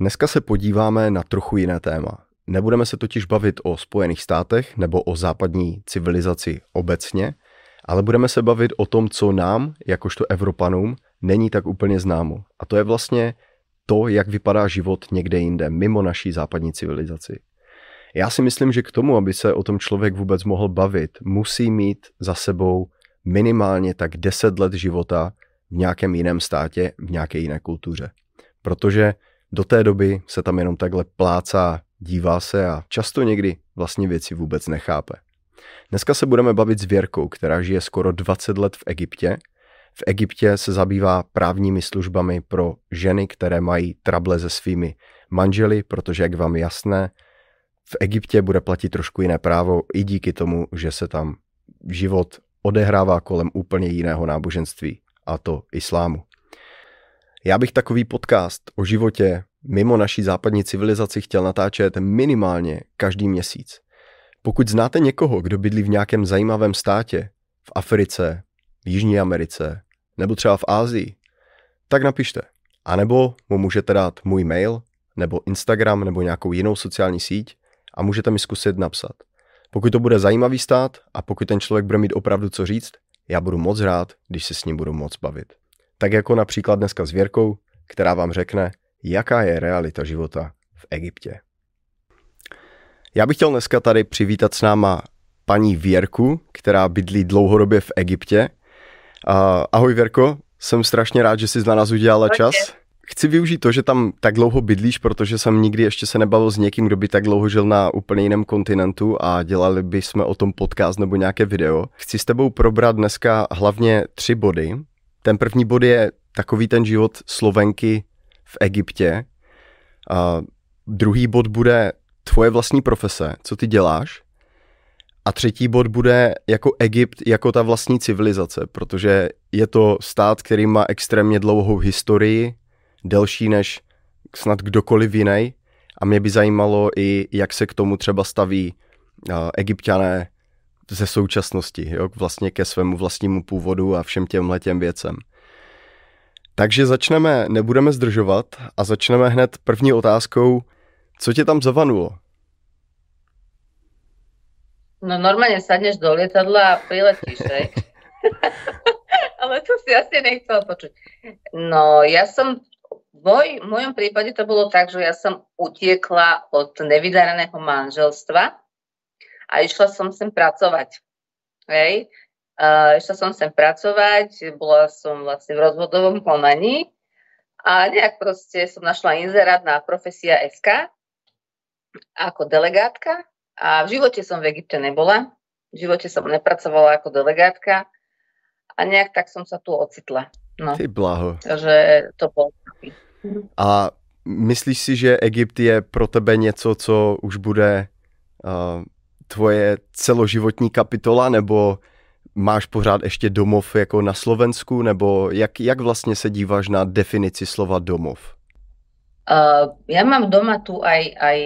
Dneska se podíváme na trochu jiné téma. Nebudeme se totiž bavit o Spojených státech nebo o západní civilizaci obecně, ale budeme se bavit o tom, co nám, jakožto Evropanům, není tak úplně známo. A to je vlastně to, jak vypadá život někde jinde, mimo naší západní civilizaci. Já si myslím, že k tomu, aby se o tom člověk vůbec mohl bavit, musí mít za sebou minimálně tak 10 let života v nějakém jiném státě, v nějaké jiné kultuře. Protože do té doby se tam jenom takhle plácá, dívá se a často někdy vlastně věci vůbec nechápe. Dneska se budeme bavit s Věrkou, která žije skoro 20 let v Egyptě. V Egyptě se zabývá právními službami pro ženy, které mají trable se svými manželi, protože, jak vám jasné, v Egyptě bude platit trošku jiné právo i díky tomu, že se tam život odehrává kolem úplně jiného náboženství, a to islámu. Já bych takový podcast o životě mimo naší západní civilizaci chtěl natáčet minimálně každý měsíc. Pokud znáte někoho, kdo bydlí v nějakém zajímavém státě, v Africe, v Jižní Americe, nebo třeba v Ázii, tak napište. A nebo mu můžete dát můj mail, nebo Instagram, nebo nějakou jinou sociální síť a můžete mi zkusit napsat. Pokud to bude zajímavý stát a pokud ten člověk bude mít opravdu co říct, já budu moc rád, když se s ním budu moc bavit. Tak jako například dneska s Věrkou, která vám řekne, jaká je realita života v Egyptě. Já bych chtěl dneska tady přivítat s náma paní Věrku, která bydlí dlouhodobě v Egyptě. ahoj Věrko, jsem strašně rád, že jsi na nás udělala čas. Chci využít to, že tam tak dlouho bydlíš, protože jsem nikdy ještě se nebavil s někým, kdo by tak dlouho žil na úplně jiném kontinentu a dělali by jsme o tom podcast nebo nějaké video. Chci s tebou probrat dneska hlavně tři body. Ten první bod je takový ten život Slovenky v Egyptě. A druhý bod bude tvoje vlastní profese, co ty děláš. A třetí bod bude jako Egypt, jako ta vlastní civilizace, protože je to stát, který má extrémně dlouhou historii, delší než snad kdokoliv jiný. A mě by zajímalo i, jak se k tomu třeba staví uh, egyptiané ze současnosti, jo, vlastně ke svému vlastnímu původu a všem těm letěm věcem. Takže začneme, nebudeme zdržovat a začneme hned první otázkou, co tě tam zavanulo? No normálně sadneš do lietadla a priletíš, Ale to si asi nechcel počuť. No, ja som, v moj, v mojom prípade to bolo tak, že ja som utiekla od nevydareného manželstva a išla som sem pracovať. Hej. Uh, išla som sem pracovať, bola som vlastne v rozvodovom konaní a nejak proste som našla inzerát na profesia SK ako delegátka a v živote som v Egypte nebola. V živote som nepracovala ako delegátka a nejak tak som sa tu ocitla. No. Ty blaho. Takže to bol A myslíš si, že Egypt je pro tebe něco, co už bude uh, tvoje celoživotní kapitola, nebo máš pořád ještě domov jako na Slovensku, nebo jak, jak vlastně se díváš na definici slova domov? Uh, ja mám doma tu aj, aj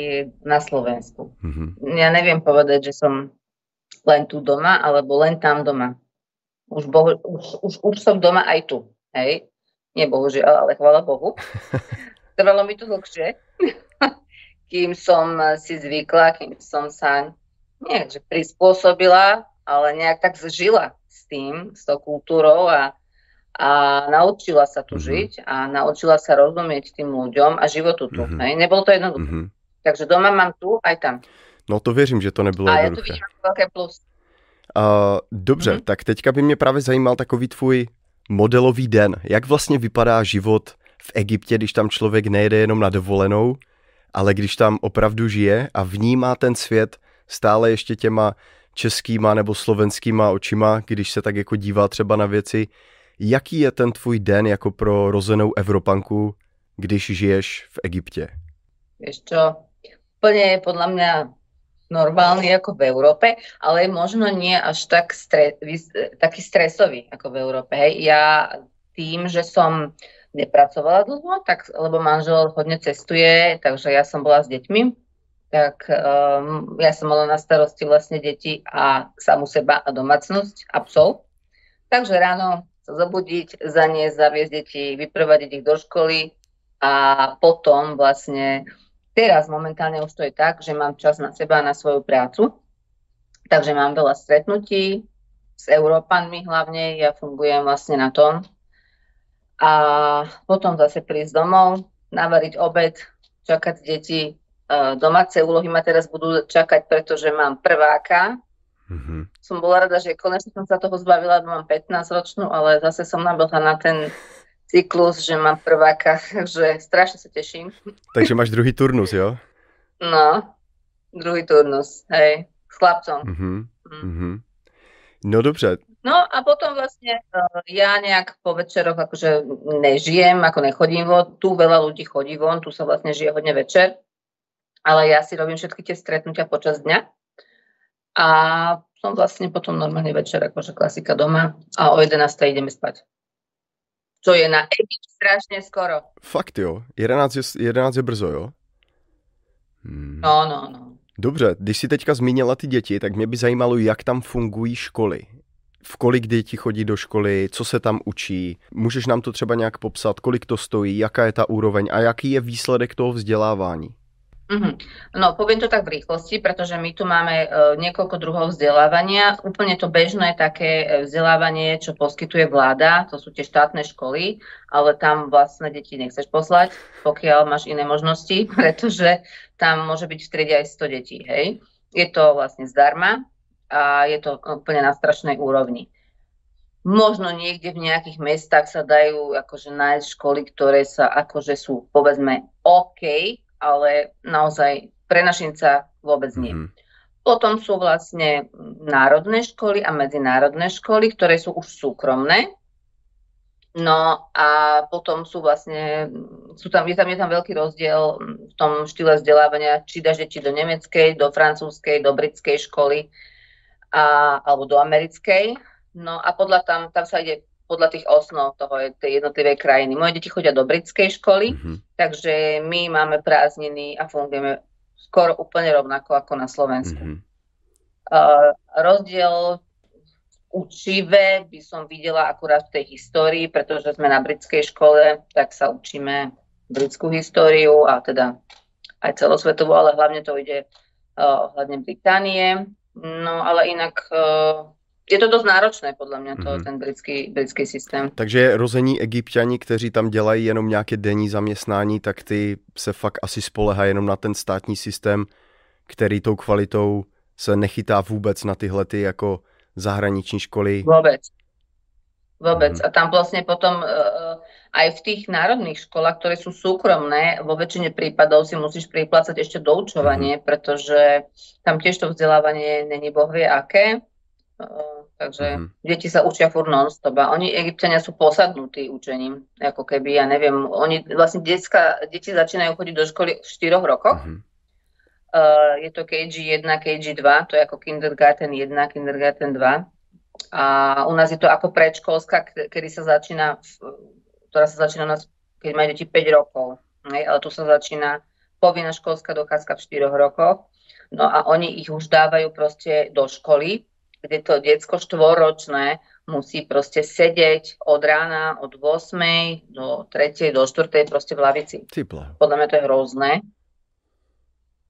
na Slovensku. Mm-hmm. Ja neviem povedať, že som len tu doma, alebo len tam doma. Už, bohu, už, už, už som doma aj tu. Hej? Nie bohužiaľ, ale chvala Bohu. Trvalo mi to dlhšie, kým som si zvykla, kým som sa nie, že prispôsobila ale nejak tak zžila s tým, s tou kultúrou a, a naučila sa tu mm-hmm. žiť a naučila sa rozumieť tým ľuďom a životu tu. Mm-hmm. Hej? Nebolo to jednoduché. Mm-hmm. Takže doma mám tu, aj tam. No to věřím, že to nebylo a jednoduché. A já tu vidím velké plus. Uh, dobře, mm-hmm. tak teďka by mě právě zajímal takový tvůj modelový den. Jak vlastně vypadá život v Egyptě, když tam člověk nejede jenom na dovolenou, ale když tam opravdu žije a vnímá ten svět stále ještě těma českýma nebo slovenskýma očima, když se tak jako dívá třeba na věci. Jaký je ten tvůj den jako pro rozenou Evropanku, když žiješ v Egyptě? Víš čo, úplně je podle mě normální jako v Európe, ale možno nie až tak stre, taký stresový jako v Európe. Hej. Ja tým, že som nepracovala dlho, tak, lebo manžel hodně cestuje, takže ja som bola s deťmi, tak um, ja som mala na starosti vlastne deti a samu seba a domácnosť a psov. Takže ráno sa zobudiť, zaniesť, zaviesť deti, vyprevadiť ich do školy A potom vlastne, teraz momentálne už to je tak, že mám čas na seba, na svoju prácu, takže mám veľa stretnutí s Európanmi hlavne, ja fungujem vlastne na tom. A potom zase prísť domov, navariť obed, čakať deti. Domáce úlohy ma teraz budú čakať, pretože mám prváka. Mm-hmm. Som bola rada, že konečne som sa toho zbavila, mám 15 ročnú, ale zase som nabehla na ten cyklus, že mám prváka, takže strašne sa teším. Takže máš druhý turnus, jo? No, druhý turnus, hej, s chlapcom. Mm-hmm. Mm. No dobře. No a potom vlastne uh, ja nejak po večeroch akože nežijem, ako nechodím von, tu veľa ľudí chodí von, tu sa vlastne žije hodne večer, ale ja si robím všetky tie stretnutia počas dňa a som vlastne potom normálne večer, akože klasika doma a o 11. ideme spať čo je na Egypt strašne skoro. Fakt jo, 11 je, 11 je brzo, jo? Hmm. No, no, no. Dobře, když si teďka zmínila ty děti, tak mě by zajímalo, jak tam fungují školy. V kolik děti chodí do školy, co se tam učí. Můžeš nám to třeba nějak popsat, kolik to stojí, jaká je ta úroveň a jaký je výsledek toho vzdělávání? Mm-hmm. No, poviem to tak v rýchlosti, pretože my tu máme uh, niekoľko druhov vzdelávania. Úplne to bežné také e, vzdelávanie, čo poskytuje vláda, to sú tie štátne školy, ale tam vlastne deti nechceš poslať, pokiaľ máš iné možnosti, pretože tam môže byť v triede aj 100 detí, hej. Je to vlastne zdarma a je to úplne na strašnej úrovni. Možno niekde v nejakých mestách sa dajú akože nájsť školy, ktoré sa akože sú povedzme OK, ale naozaj pre našinca vôbec nie. Mm-hmm. Potom sú vlastne národné školy a medzinárodné školy, ktoré sú už súkromné. No a potom sú vlastne, sú tam, je, tam, je tam veľký rozdiel v tom štýle vzdelávania, či dáš deti do nemeckej, do francúzskej, do britskej školy a, alebo do americkej. No a podľa tam, tam sa ide podľa tých osnov toho, tej jednotlivej krajiny. Moje deti chodia do britskej školy, mm-hmm. takže my máme prázdniny a fungujeme skoro úplne rovnako ako na Slovensku. Mm-hmm. Uh, rozdiel učive by som videla akurát v tej histórii, pretože sme na britskej škole, tak sa učíme britskú históriu a teda aj celosvetovú, ale hlavne to ide uh, hlavne Británie. No ale inak uh, je to dost náročné, podle mě, to, mm-hmm. ten britský, britský systém. Takže rození egyptiani, kteří tam dělají jenom nějaké denní zaměstnání, tak ty se fakt asi spolehají jenom na ten státní systém, který tou kvalitou se nechytá vůbec na tyhle ty jako zahraniční školy. Vůbec. Vôbec. Mm. A tam vlastne potom uh, aj v tých národných školách, ktoré sú súkromné, vo väčšine prípadov si musíš priplácať ešte doučovanie, mm. pretože tam tiež to vzdelávanie není bohvie aké. Takže mm-hmm. deti sa učia furt non-stop a oni, egyptiania sú posadnutí učením, ako keby, ja neviem, oni vlastne detská, deti začínajú chodiť do školy v 4 rokoch. Mm-hmm. Uh, je to KG 1, KG 2, to je ako kindergarten 1, kindergarten 2. A u nás je to ako predškolská, kedy sa začína, ktorá sa začína u nás, keď majú deti 5 rokov. Ne? Ale tu sa začína povinná školská dokázka v 4 rokoch. No a oni ich už dávajú proste do školy, kde to diecko štvoročné musí proste sedieť od rána od 8. do 3. do 4. proste v lavici. Typla. Podľa mňa to je hrozné.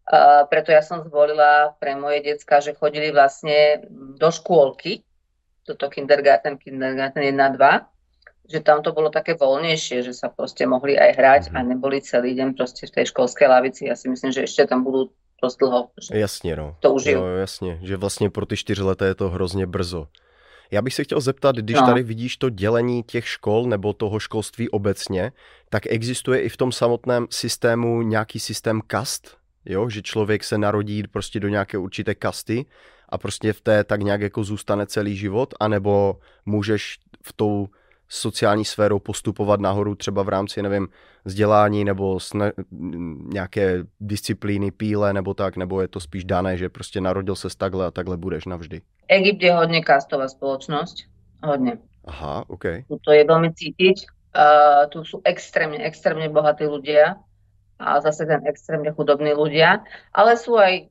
Uh, preto ja som zvolila pre moje decka, že chodili vlastne do škôlky, toto kindergarten, kindergarten 1 2, že tam to bolo také voľnejšie, že sa proste mohli aj hrať mm-hmm. a neboli celý deň proste v tej školskej lavici. Ja si myslím, že ešte tam budú dost dlho. Jasně, no. To užiju. Jo, jasně, že vlastně pro ty čtyřleté je to hrozně brzo. Já bych se chtěl zeptat, když no. tady vidíš to dělení těch škol nebo toho školství obecně, tak existuje i v tom samotném systému nějaký systém kast, jo? že člověk se narodí prostě do nějaké určité kasty a prostě v té tak nějak jako zůstane celý život, anebo můžeš v tou sociální sférou postupovat nahoru třeba v rámci, nevím, vzdělání nebo sna- nějaké disciplíny, píle nebo tak, nebo je to spíš dané, že prostě narodil se takhle a takhle budeš navždy? Egypt je hodně kastová společnost. Hodně. Aha, OK. To je velmi cítiť. Uh, tu sú extrémne, extrémne bohatí ľudia a zase ten extrémne chudobní ľudia, ale sú aj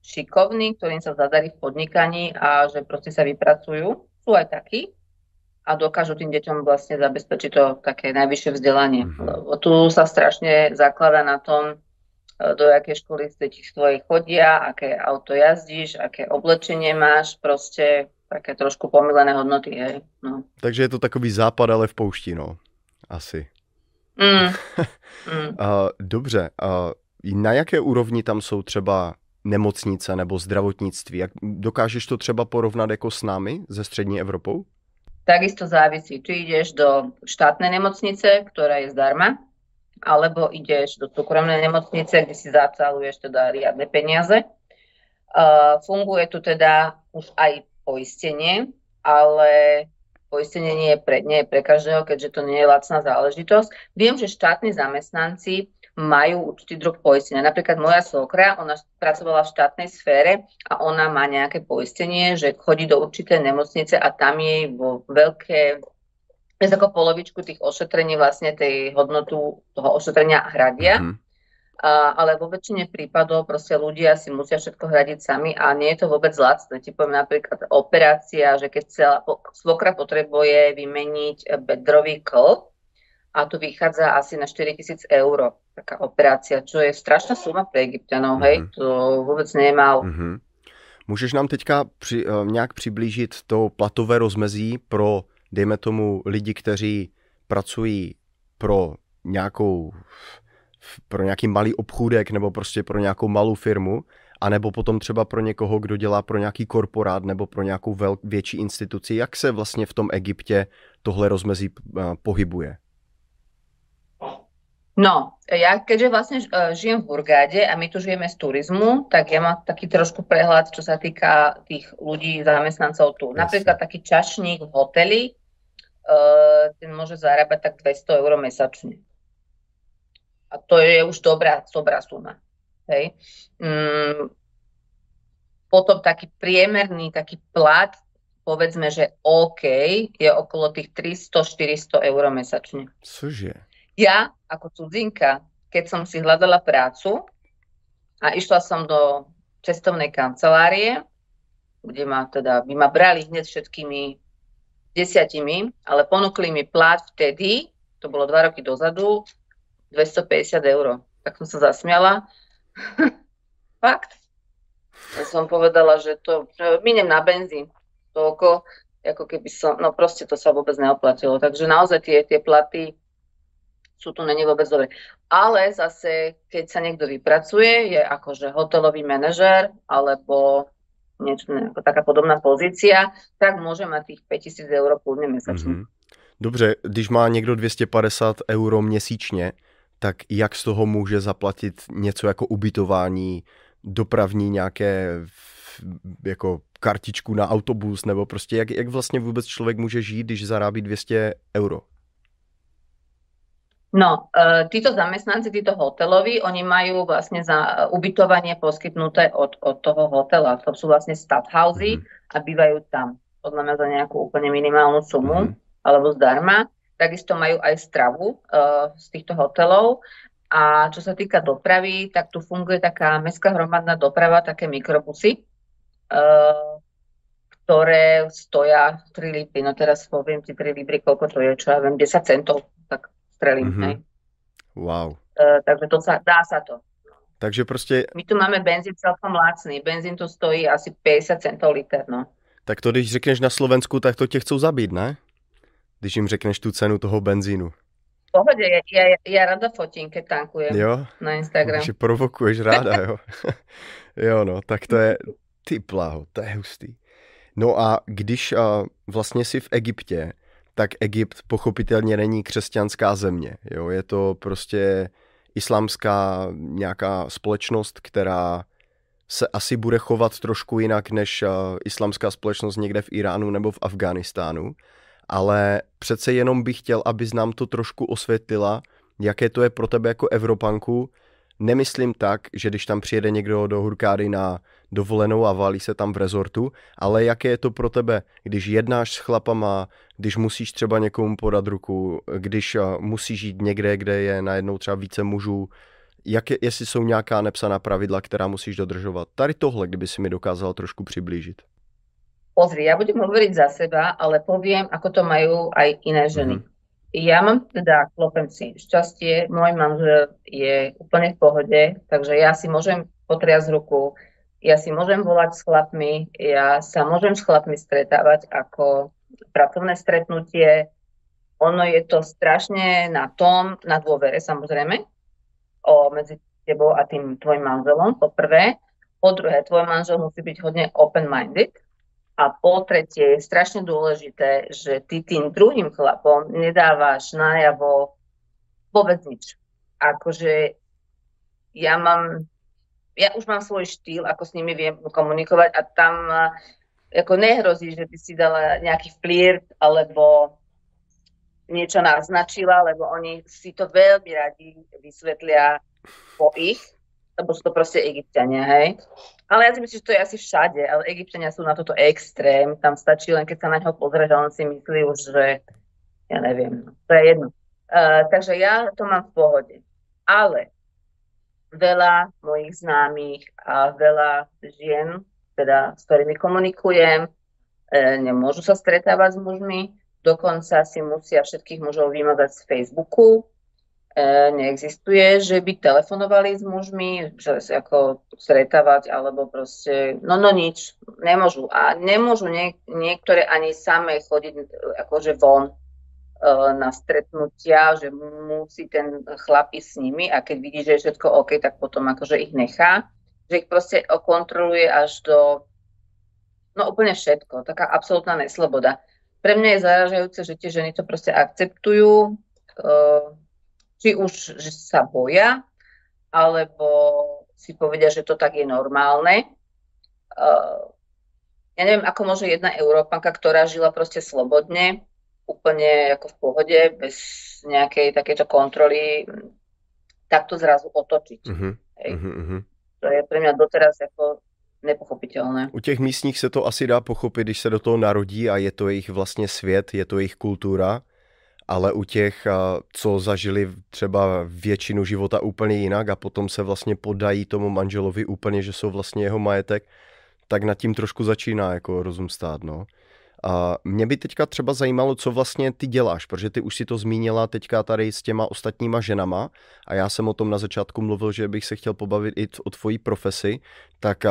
šikovní, ktorým sa zadarí v podnikaní a že proste sa vypracujú. Sú aj takí, a dokážu tým deťom vlastne zabezpečiť to také najvyššie vzdelanie. Mm-hmm. Lebo tu sa strašne zaklada na tom, e, do jakej školy deti tvoje chodia, aké auto jazdíš, aké oblečenie máš, proste také trošku pomilené hodnoty, hej. No. Takže je to takový západ, ale v poušti, no. Asi. Mm. mm. dobře. Na jaké úrovni tam jsou třeba nemocnice nebo zdravotnictví? Jak, dokážeš to třeba porovnat jako s námi ze střední Evropou? Takisto závisí, či ideš do štátnej nemocnice, ktorá je zdarma, alebo ideš do súkromnej nemocnice, kde si zacaluješ teda riadne peniaze. Uh, funguje tu teda už aj poistenie, ale poistenie nie je, pre, nie je pre každého, keďže to nie je lacná záležitosť. Viem, že štátni zamestnanci majú určitý druh poistenia. Napríklad moja svokra, ona pracovala v štátnej sfére a ona má nejaké poistenie, že chodí do určitej nemocnice a tam jej vo veľké viac ako polovičku tých ošetrení vlastne tej hodnotu toho ošetrenia hradia. Mm-hmm. A, ale vo väčšine prípadov proste ľudia si musia všetko hradiť sami a nie je to vôbec lacné. Ti poviem napríklad operácia, že keď celá svokra potrebuje vymeniť bedrový klb, a to vychádza asi na 4000 eur, taká operácia, čo je strašná suma pre Egyptianov, mm-hmm. hej, mhm. to vůbec nemal. Mm-hmm. Můžeš nám teďka při, uh, nějak přiblížit to platové rozmezí pro, dejme tomu, lidi, kteří pracují pro nějakou pro nějaký malý obchůdek nebo prostě pro nějakou malou firmu, anebo potom třeba pro někoho, kdo dělá pro nějaký korporát nebo pro nějakou vel, větší instituci. Jak se vlastně v tom Egyptě tohle rozmezí uh, pohybuje? No, ja keďže vlastne uh, žijem v Burgáde a my tu žijeme z turizmu, tak ja mám taký trošku prehľad, čo sa týka tých ľudí, zamestnancov tu. Yes. Napríklad taký čašník v hoteli, uh, ten môže zarábať tak 200 eur mesačne. A to je už dobrá, dobrá suma. Hej. Mm, potom taký priemerný taký plat, povedzme, že OK, je okolo tých 300-400 eur mesačne. Cože? Ja ako cudzinka, keď som si hľadala prácu a išla som do cestovnej kancelárie, kde ma teda, by ma brali hneď všetkými desiatimi, ale ponúkli mi plát vtedy, to bolo dva roky dozadu, 250 eur. Tak som sa zasmiala. Fakt. Ja som povedala, že to, že minem na benzín. Toľko, ako keby som, no proste to sa vôbec neoplatilo. Takže naozaj tie, tie platy sú tu není vôbec dobre. Ale zase, keď sa niekto vypracuje, je akože hotelový manažer alebo niečo, ako taká podobná pozícia, tak môže mať tých 5000 eur kľudne mesačne. Mm-hmm. Dobře, když má někdo 250 euro měsíčně, tak jak z toho může zaplatit něco jako ubytování, dopravní nějaké jako kartičku na autobus, nebo prostě jak, jak vlastně vůbec člověk může žít, když zarábí 200 euro? No, e, títo zamestnanci, títo hoteloví, oni majú vlastne za ubytovanie poskytnuté od, od toho hotela. To sú vlastne stadhousey mm-hmm. a bývajú tam. Podľa mňa za nejakú úplne minimálnu sumu mm-hmm. alebo zdarma. Takisto majú aj stravu uh, z týchto hotelov. A čo sa týka dopravy, tak tu funguje taká mestská hromadná doprava, také mikrobusy, uh, ktoré stoja 3 libry. No teraz poviem ti 3 libry, koľko to je, čo ja viem, 10 centov, tak strelím. Mm-hmm. Wow. Uh, takže to sa, dá sa to. Takže prostě... My tu máme benzín celkom lacný. Benzín tu stojí asi 50 centov liter, no. Tak to, když řekneš na Slovensku, tak to tě chcou zabít, ne? Když jim řekneš tu cenu toho benzínu. Pohodě, já, já, já rada fotím, keď tankujem jo? na Instagram. Takže provokuješ ráda, jo. jo, no, tak to je, ty pláho, to je hustý. No a když a, vlastně si v Egyptě, tak Egypt pochopitelně není křesťanská země. Jo? Je to prostě islámská nějaká společnost, která se asi bude chovat trošku jinak než uh, islámská společnost někde v Iránu nebo v Afghánistánu. Ale přece jenom bych chtěl, abys nám to trošku osvětlila, jaké to je pro tebe jako Evropanku, Nemyslím tak, že když tam přijede někdo do Hurkády na dovolenou a válí se tam v rezortu, ale jaké je to pro tebe, když jednáš s chlapama, když musíš třeba někomu podat ruku, když musíš žít někde, kde je najednou třeba více mužů, jak je, jestli jsou nějaká nepsaná pravidla, která musíš dodržovat. Tady tohle, kdyby si mi dokázal trošku přiblížit. pozri, ja budem hovoriť za seba, ale poviem, ako to majú aj iné ženy. Mm-hmm. Ja mám teda, klopem si, šťastie, môj manžel je úplne v pohode, takže ja si môžem potriasť ruku, ja si môžem volať s chlapmi, ja sa môžem s chlapmi stretávať ako pracovné stretnutie. Ono je to strašne na tom, na dôvere samozrejme, o, medzi tebou a tým tvojim manželom, po prvé. Po druhé, tvoj manžel musí byť hodne open-minded, a po tretie je strašne dôležité, že ty tým druhým chlapom nedávaš najavo vôbec nič. Akože ja mám, ja už mám svoj štýl, ako s nimi viem komunikovať a tam ako nehrozí, že by si dala nejaký flirt alebo niečo naznačila, lebo oni si to veľmi radi vysvetlia po ich, lebo sú to proste egyptiania, hej. Ale ja si myslím, že to je asi všade, ale egyptiania sú na toto extrém. Tam stačí len, keď sa na ňo pozrieš, on si myslí už, že ja neviem, to je jedno. Uh, takže ja to mám v pohode. Ale veľa mojich známych a veľa žien, teda s ktorými komunikujem, uh, nemôžu sa stretávať s mužmi, dokonca si musia všetkých mužov vymazať z Facebooku, neexistuje, že by telefonovali s mužmi, že sa ako stretávať, alebo proste, no no nič, nemôžu. A nemôžu nie, niektoré ani samé chodiť akože von e, na stretnutia, že musí ten chlap ísť s nimi a keď vidí, že je všetko OK, tak potom akože ich nechá. Že ich proste kontroluje až do, no úplne všetko, taká absolútna nesloboda. Pre mňa je zaražajúce, že tie ženy to proste akceptujú, uh, či už že sa boja, alebo si povedia, že to tak je normálne. Uh, ja neviem, ako môže jedna Európanka, ktorá žila proste slobodne, úplne ako v pohode, bez nejakej takéto kontroly, takto zrazu otočiť. Uh-huh. Hej. Uh-huh. To je pre mňa doteraz ako nepochopitelné. U těch místních se to asi dá pochopit, když se do toho narodí a je to jejich vlastně svět, je to jejich kultura ale u těch, co zažili třeba většinu života úplně jinak a potom se vlastně podají tomu manželovi úplně, že jsou vlastně jeho majetek, tak nad tím trošku začíná jako rozum stát, no. A mě by teďka třeba zajímalo, co vlastně ty děláš, protože ty už si to zmínila teďka tady s těma ostatníma ženama a já jsem o tom na začátku mluvil, že bych se chtěl pobavit i o tvojí profesi, tak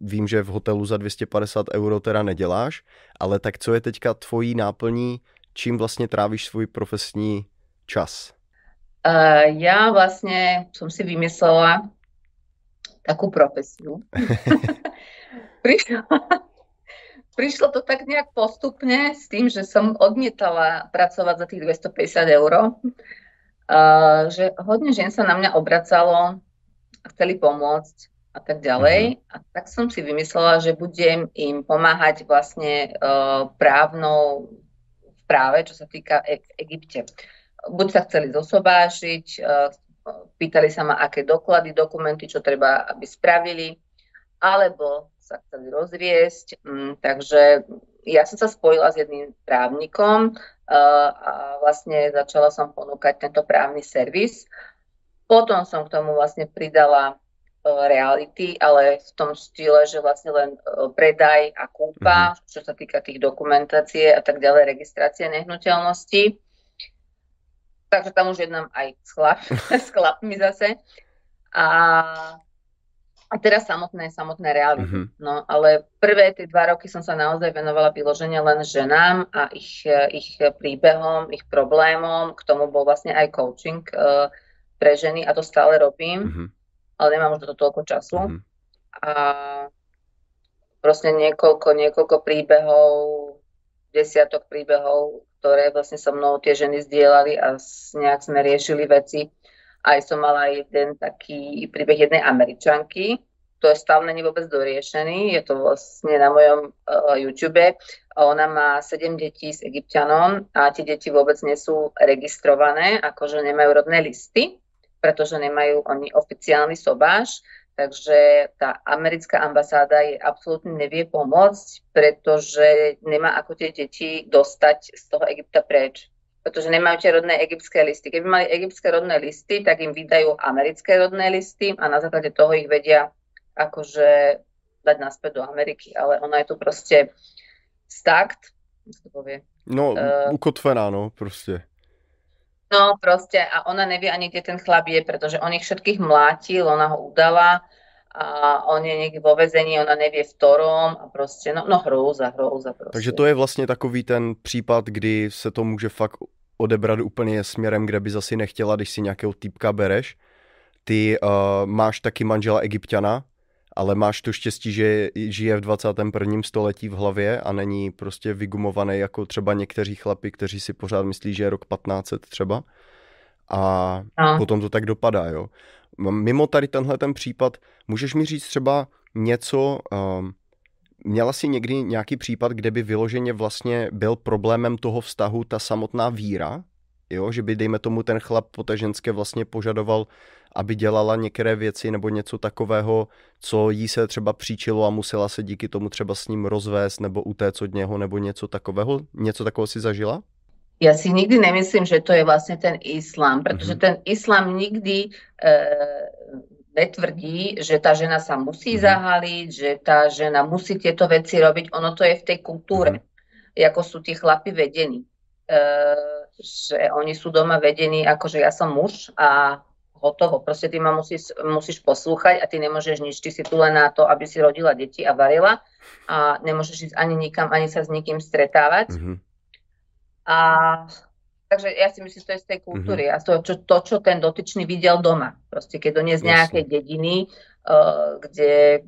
vím, že v hotelu za 250 euro teda neděláš, ale tak co je teďka tvojí náplní čím vlastně trávíš svůj profesní čas? Uh, ja vlastne som si vymyslela takú profesiu. prišlo, prišlo to tak nejak postupne s tým, že som odmietala pracovať za tých 250 eur. Uh, že hodne žien sa na mňa obracalo a chceli pomôcť a tak ďalej. Uh-huh. A tak som si vymyslela, že budem im pomáhať vlastne uh, právnou práve, čo sa týka e- Egypte. Buď sa chceli zosobášiť, e, pýtali sa ma, aké doklady, dokumenty, čo treba, aby spravili, alebo sa chceli rozviesť. Mm, takže ja som sa spojila s jedným právnikom e, a vlastne začala som ponúkať tento právny servis. Potom som k tomu vlastne pridala reality, ale v tom štýle, že vlastne len e, predaj a kúpa, mm-hmm. čo sa týka tých dokumentácie a tak ďalej, registrácie nehnuteľnosti. Takže tam už jednám aj s, chlap, s chlapmi zase. A, a teraz samotné, samotné reality. Mm-hmm. No, ale prvé tie dva roky som sa naozaj venovala vyložene len ženám a ich, ich príbehom, ich problémom. K tomu bol vlastne aj coaching uh, pre ženy a to stále robím. Mm-hmm ale nemám už to toľko času. Mm. A proste niekoľko, niekoľko príbehov, desiatok príbehov, ktoré vlastne so mnou tie ženy zdieľali a nejak sme riešili veci. Aj som mala jeden taký príbeh jednej američanky, to je stále není vôbec doriešený, je to vlastne na mojom uh, YouTube. Ona má 7 detí s egyptianom a tie deti vôbec nie sú registrované, akože nemajú rodné listy pretože nemajú oni oficiálny sobáš, takže tá americká ambasáda je absolútne nevie pomôcť, pretože nemá ako tie deti dostať z toho Egypta preč pretože nemajú tie rodné egyptské listy. Keby mali egyptské rodné listy, tak im vydajú americké rodné listy a na základe toho ich vedia akože dať naspäť do Ameriky. Ale ona je tu proste stakt, to povie? No, uh, ukotvená, no, prostě. No, prostě a ona nevie ani, kde ten chlap je, pretože on ich všetkých mlátil, ona ho udala a on je někdy vo vezení, ona nevie v ktorom a prostě, no, no hrouza, hrouza prostě. Takže to je vlastně takový ten případ, kdy se to může fakt odebrat úplně směrem, kde by zase nechtěla, když si nějakého týpka bereš. Ty uh, máš taky manžela egyptiana, ale máš to štěstí, že žije v 21. století v hlavě a není prostě vygumovaný jako třeba někteří chlapi, kteří si pořád myslí, že je rok 1500 třeba. A no. potom to tak dopadá, jo. Mimo tady tenhle ten případ, můžeš mi říct třeba něco, um, měla jsi někdy nějaký případ, kde by vyloženě vlastně byl problémem toho vztahu ta samotná víra? Jo, že by, dejme tomu, ten chlap po té ženské vlastně požadoval, aby dělala některé věci nebo něco takového, co jí se třeba příčilo a musela se díky tomu třeba s ním rozvést nebo utéct od něho nebo něco takového? Něco takového si zažila? Ja si nikdy nemyslím, že to je vlastne ten islám, pretože mm-hmm. ten islám nikdy e, netvrdí, že tá žena sa musí zahaliť, že tá žena musí tieto veci robiť. Ono to je v tej kultúre, mm-hmm. ako sú tí chlapi vedení. E, že oni sú doma vedení, ako že ja som muž a hotovo. Proste ty ma musíš, musíš poslúchať a ty nemôžeš nič. Ty si tu len na to, aby si rodila deti a varila a nemôžeš ísť ani nikam, ani sa s nikým stretávať. Mm-hmm. A takže ja si myslím, že to je z tej kultúry mm-hmm. a to čo, to, čo ten dotyčný videl doma. Proste keď on je z nejakej dediny, uh, kde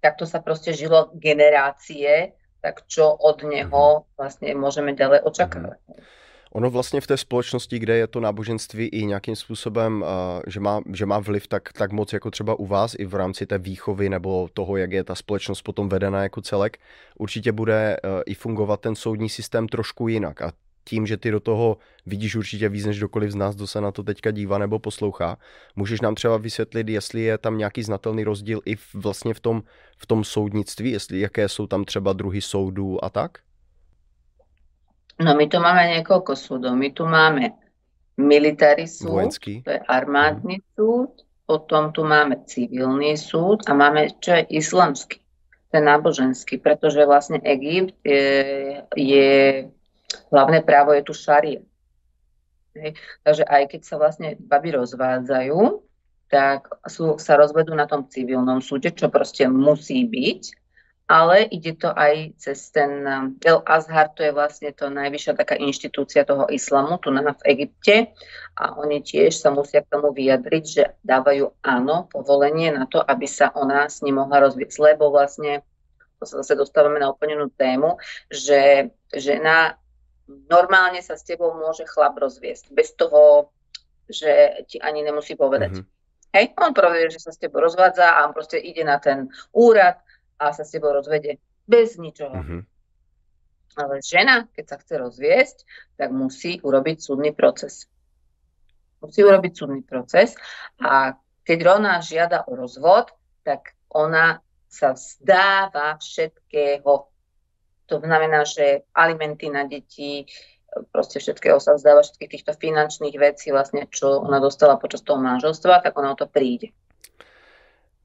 takto sa proste žilo generácie, tak čo od neho mm-hmm. vlastne môžeme ďalej očakávať. Mm-hmm. Ono vlastně v té společnosti, kde je to náboženství i nějakým způsobem, uh, že, má, že má vliv tak, tak moc jako třeba u vás i v rámci té výchovy nebo toho, jak je ta společnost potom vedena jako celek, určitě bude uh, i fungovat ten soudní systém trošku jinak. A tím, že ty do toho vidíš určitě víc než kdokoliv z nás, kdo se na to teďka dívá nebo poslouchá. Můžeš nám třeba vysvětlit, jestli je tam nějaký znatelný rozdíl i vlastně v tom, v tom soudnictví, jestli jaké jsou tam třeba druhy soudů a tak? No my tu máme niekoľko súdov. My tu máme military súd, Vojenský. to je armádny mm. súd, potom tu máme civilný súd a máme, čo je islamský, ten náboženský, pretože vlastne Egypt je, je hlavné právo je tu šaria. Hej. Takže aj keď sa vlastne baby rozvádzajú, tak sú, sa rozvedú na tom civilnom súde, čo proste musí byť, ale ide to aj cez ten El Azhar, to je vlastne to najvyššia taká inštitúcia toho islamu, tu na v Egypte a oni tiež sa musia k tomu vyjadriť, že dávajú áno, povolenie na to, aby sa ona s ním mohla rozviesť, lebo vlastne to sa zase dostávame na úplnenú tému, že žena normálne sa s tebou môže chlap rozviesť, bez toho, že ti ani nemusí povedať. Mm-hmm. Hej, on povie, že sa s tebou rozvádza a on proste ide na ten úrad, a sa s tebou rozvede bez ničoho. Mm-hmm. Ale žena, keď sa chce rozviesť, tak musí urobiť súdny proces. Musí urobiť súdny proces a keď Rona žiada o rozvod, tak ona sa vzdáva všetkého. To znamená, že alimenty na deti, proste všetkého sa vzdáva, všetkých týchto finančných vecí, vlastne, čo ona dostala počas toho manželstva, tak ona o to príde.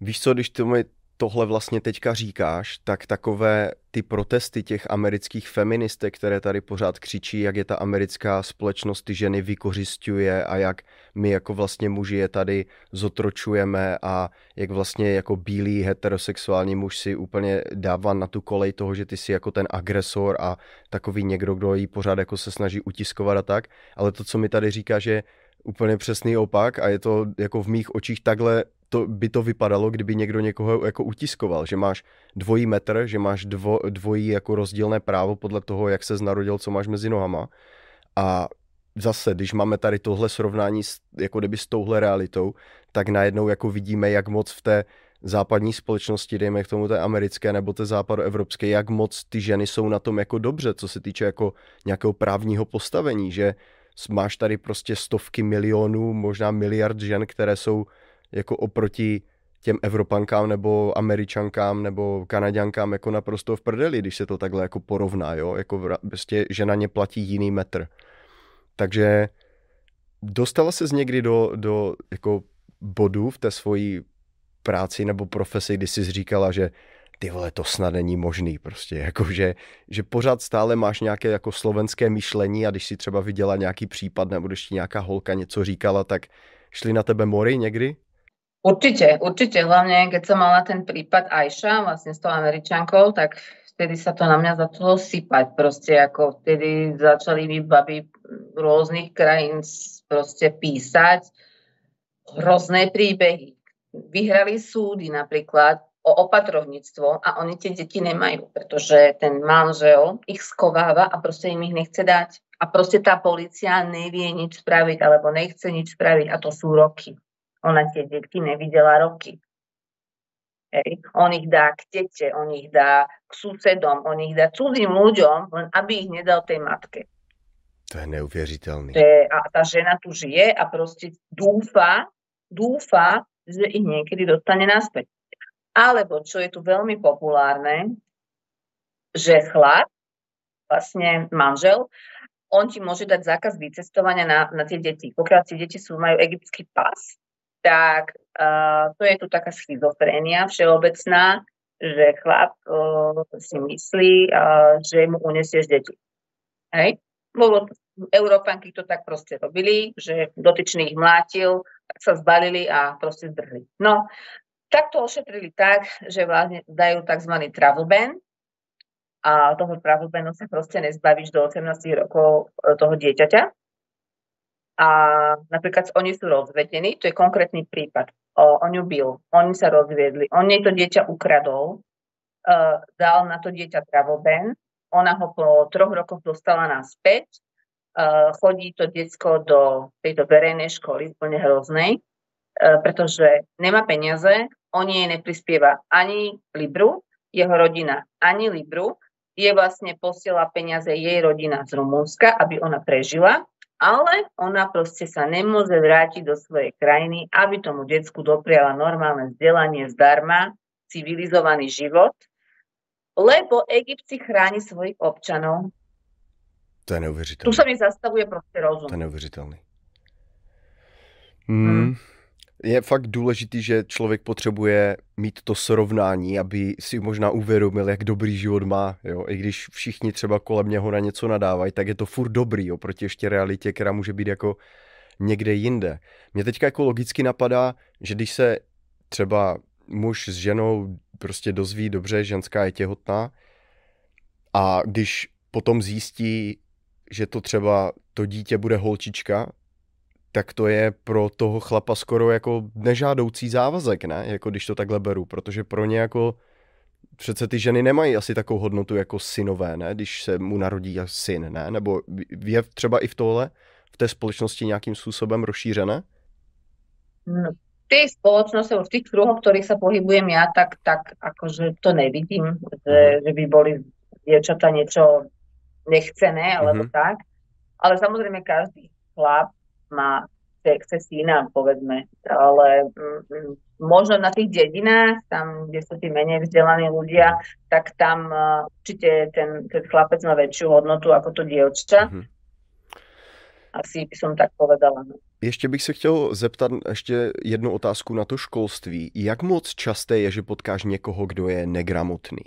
Víš co, když to mi tohle vlastně teďka říkáš, tak takové ty protesty těch amerických feministek, které tady pořád křičí, jak je ta americká společnost ty ženy vykořišťuje a jak my jako vlastně muži je tady zotročujeme a jak vlastně jako bílý heterosexuální muž si úplně dává na tu kolej toho, že ty jsi jako ten agresor a takový někdo, kdo jí pořád jako se snaží utiskovat a tak. Ale to, co mi tady říká, že úplně přesný opak a je to jako v mých očích takhle to by to vypadalo, kdyby někdo někoho jako utiskoval, že máš dvojí metr, že máš dvo, dvojí jako rozdílné právo podle toho, jak se narodil, co máš mezi nohama. A zase, když máme tady tohle srovnání s, jako kdyby s touhle realitou, tak najednou jako vidíme, jak moc v té západní společnosti, dejme k tomu té americké nebo té západoevropské, jak moc ty ženy jsou na tom jako dobře, co se týče jako nějakého právního postavení, že máš tady prostě stovky milionů, možná miliard žen, které jsou jako oproti těm Evropankám nebo Američankám nebo Kanaďankám jako naprosto v prdeli, když se to takhle jako porovná, jo, jako prostě, že na ně platí jiný metr. Takže dostala se z někdy do, do jako bodu v té svojí práci nebo profesi, kdy jsi říkala, že ty vole, to snad není možný prostě, jako že, že pořád stále máš nějaké jako slovenské myšlení a když si třeba viděla nějaký případ nebo když ti nějaká holka něco říkala, tak šli na tebe mory někdy? Určite, určite, hlavne keď som mala ten prípad Aisha vlastne s tou američankou, tak vtedy sa to na mňa začalo sypať. Proste ako vtedy začali mi baby rôznych krajín proste písať hrozné príbehy. Vyhrali súdy napríklad o opatrovníctvo a oni tie deti nemajú, pretože ten manžel ich skováva a proste im ich nechce dať. A proste tá policia nevie nič spraviť alebo nechce nič spraviť a to sú roky. Ona tie deti nevidela roky. Hej. On ich dá k tete, on ich dá k susedom, on ich dá cudzím ľuďom, len aby ich nedal tej matke. To je neuvěřitelný. A tá žena tu žije a proste dúfa, dúfa, že ich niekedy dostane naspäť. Alebo, čo je tu veľmi populárne, že chlap, vlastne manžel, on ti môže dať zákaz vycestovania na, na tie deti. Pokiaľ tie deti sú, majú egyptský pas, tak uh, to je tu taká schizofrénia všeobecná, že chlap uh, si myslí, uh, že mu unesieš deti. Hej? Lebo Európanky to tak proste robili, že dotyčný ich mlátil, tak sa zbalili a proste zdrhli. No, tak to ošetrili tak, že vlastne dajú tzv. travel ban a toho travel banu sa proste nezbavíš do 18 rokov toho dieťaťa a napríklad oni sú rozvedení, to je konkrétny prípad. O, on ju bil, oni sa rozviedli, on jej to dieťa ukradol, uh, dal na to dieťa travel ban, ona ho po troch rokoch dostala naspäť, uh, chodí to diecko do tejto verejnej školy, úplne hroznej, uh, pretože nemá peniaze, on jej neprispieva ani Libru, jeho rodina ani Libru, je vlastne posiela peniaze jej rodina z Rumúnska, aby ona prežila ale ona proste sa nemôže vrátiť do svojej krajiny, aby tomu decku dopriala normálne vzdelanie zdarma, civilizovaný život, lebo Egypt si chráni svojich občanov. To je neuvěřitelné. Tu sa mi zastavuje proste rozum. To je neuvěřitelný. Hmm. Hmm je fakt důležitý, že člověk potřebuje mít to srovnání, aby si možná uvědomil, jak dobrý život má. Jo? I když všichni třeba kolem něho na něco nadávají, tak je to furt dobrý oproti ještě realitě, která může být jako někde jinde. Mně teďka jako logicky napadá, že když se třeba muž s ženou prostě dozví dobře, ženská je těhotná a když potom zjistí, že to třeba to dítě bude holčička, tak to je pro toho chlapa skoro jako nežádoucí závazek, ne? Jako když to takhle beru, protože pro ně jako přece ty ženy nemají asi takovou hodnotu jako synové, ne? Když se mu narodí syn, ne? Nebo je třeba i v tohle, v té společnosti nějakým způsobem rozšířené? No, v tej spoločnosti, v tých kruhoch, ktorých sa pohybujem ja, tak, tak akože to nevidím, že, mhm. že by boli dievčatá niečo nechcené, alebo mm-hmm. tak. Ale samozrejme každý chlap má chce syna, povedzme. Ale mm, možno na tých dedinách, tam, kde sú tí menej vzdelaní ľudia, tak tam uh, určite ten, ten chlapec má väčšiu hodnotu ako to dievča. Mm-hmm. Asi by som tak povedala. No. Ještě bych se chtěl zeptat ještě jednu otázku na to školství. Jak moc časté je, že potkáš někoho, kdo je negramotný?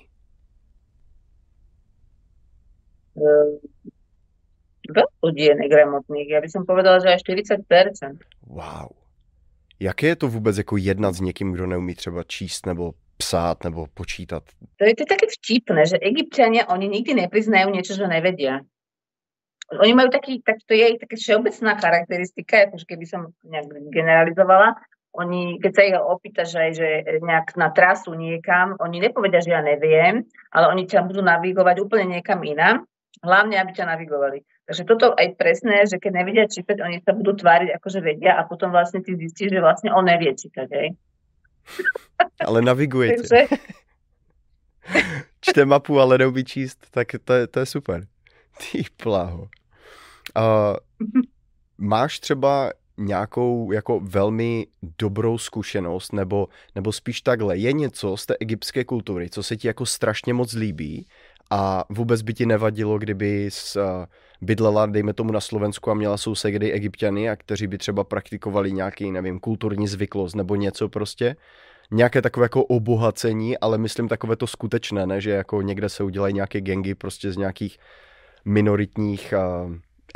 Veľa ľudí je negramotných. Ja by som povedala, že aj 40%. Wow. Jaké je to vůbec jako jednat s někým, kdo neumí třeba číst nebo psát nebo počítat? To je to také vtipné, že egyptiania, oni nikdy nepriznajú niečo, že nevedia. Oni majú taký, tak to je taká všeobecná charakteristika, akože keby som nejak generalizovala. Oni, keď sa ich opýta, že, že nejak na trasu niekam, oni nepovedia, že ja neviem, ale oni ťa budú navigovať úplne niekam inám, hlavne, aby ťa navigovali. Takže toto aj presné, že keď nevedia čítať, oni sa budú tváriť ako, že vedia a potom vlastne ty zistíš, že vlastne on nevie čítať, hej. Ale navigujete. Takže... Čte mapu, ale neumí číst, tak to je, to je super. Ty pláho. Uh, máš třeba nějakou jako velmi dobrou zkušenost, nebo, nebo spíš takhle, je něco z té egyptské kultury, co se ti jako strašně moc líbí a vůbec by ti nevadilo, kdyby s, bydlela, dejme tomu na Slovensku a měla sousedy egyptiany a kteří by třeba praktikovali nějaký, nevím, kulturní zvyklost nebo něco prostě. nějaké takové jako obohacení, ale myslím takové to skutečné, ne, že jako někde se udělají nějaké gengy prostě z nějakých minoritních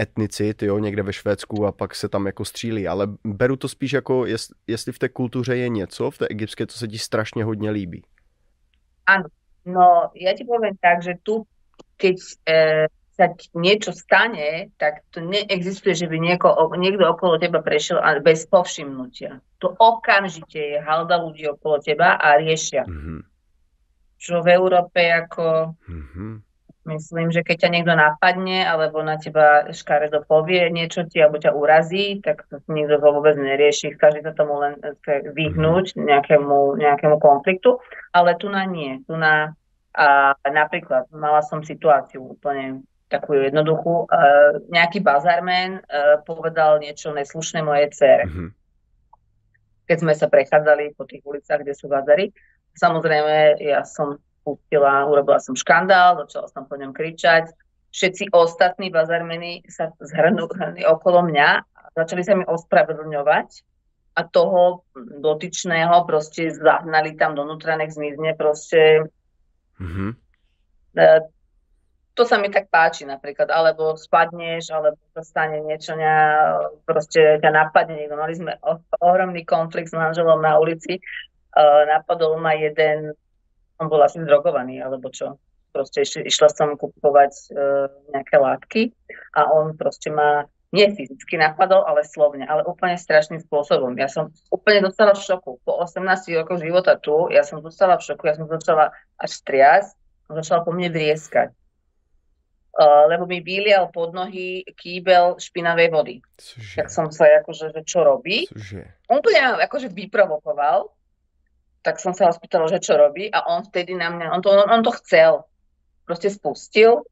etnicit, jo, někde ve Švédsku a pak se tam jako střílí, ale beru to spíš jako, jest, jestli v té kultuře je něco, v té egyptské, co se ti strašně hodně líbí. Ano, no já ti povím tak, že tu, keď e, sa niečo stane, tak to neexistuje, že by nieko, niekto okolo teba prešiel bez povšimnutia. To okamžite je halda ľudí okolo teba a riešia. Mm-hmm. Čo v Európe ako... Mm-hmm. Myslím, že keď ťa niekto napadne alebo na teba škaredo povie niečo ti alebo ťa urazí, tak to nikto to vôbec nerieši. Každý sa tomu len chce vyhnúť mhm. nejakému, nejakému konfliktu. Ale tu na nie. Tu na, a napríklad mala som situáciu úplne takú jednoduchú. Uh, nejaký bazarmen uh, povedal niečo neslušné mojej dcere. Mm-hmm. Keď sme sa prechádzali po tých ulicách, kde sú bazary. Samozrejme, ja som pustila, urobila som škandál, začala som po ňom kričať. Všetci ostatní bazarmeny sa zhrnuli okolo mňa a začali sa mi ospravedlňovať a toho dotyčného proste zahnali tam donútra, nech zmizne proste. Mm-hmm to sa mi tak páči napríklad, alebo spadneš, alebo sa stane niečo, ne, proste ťa napadne niekto. Mali sme ohromný konflikt s manželom na ulici, uh, napadol ma jeden, on bol asi zdrogovaný, alebo čo. Proste iš, išla som kupovať uh, nejaké látky a on proste ma nie fyzicky napadol, ale slovne, ale úplne strašným spôsobom. Ja som úplne dostala v šoku. Po 18 rokoch života tu, ja som dostala v šoku, ja som začala až striasť, on začal po mne vrieskať Uh, lebo mi vylial pod nohy kýbel špinavej vody. Cože? Tak som sa akože, že čo robí. Cože? On to ja akože vyprovokoval, tak som sa ho spýtala, že čo robí a on vtedy na mňa, on to, on, on to chcel, proste spustil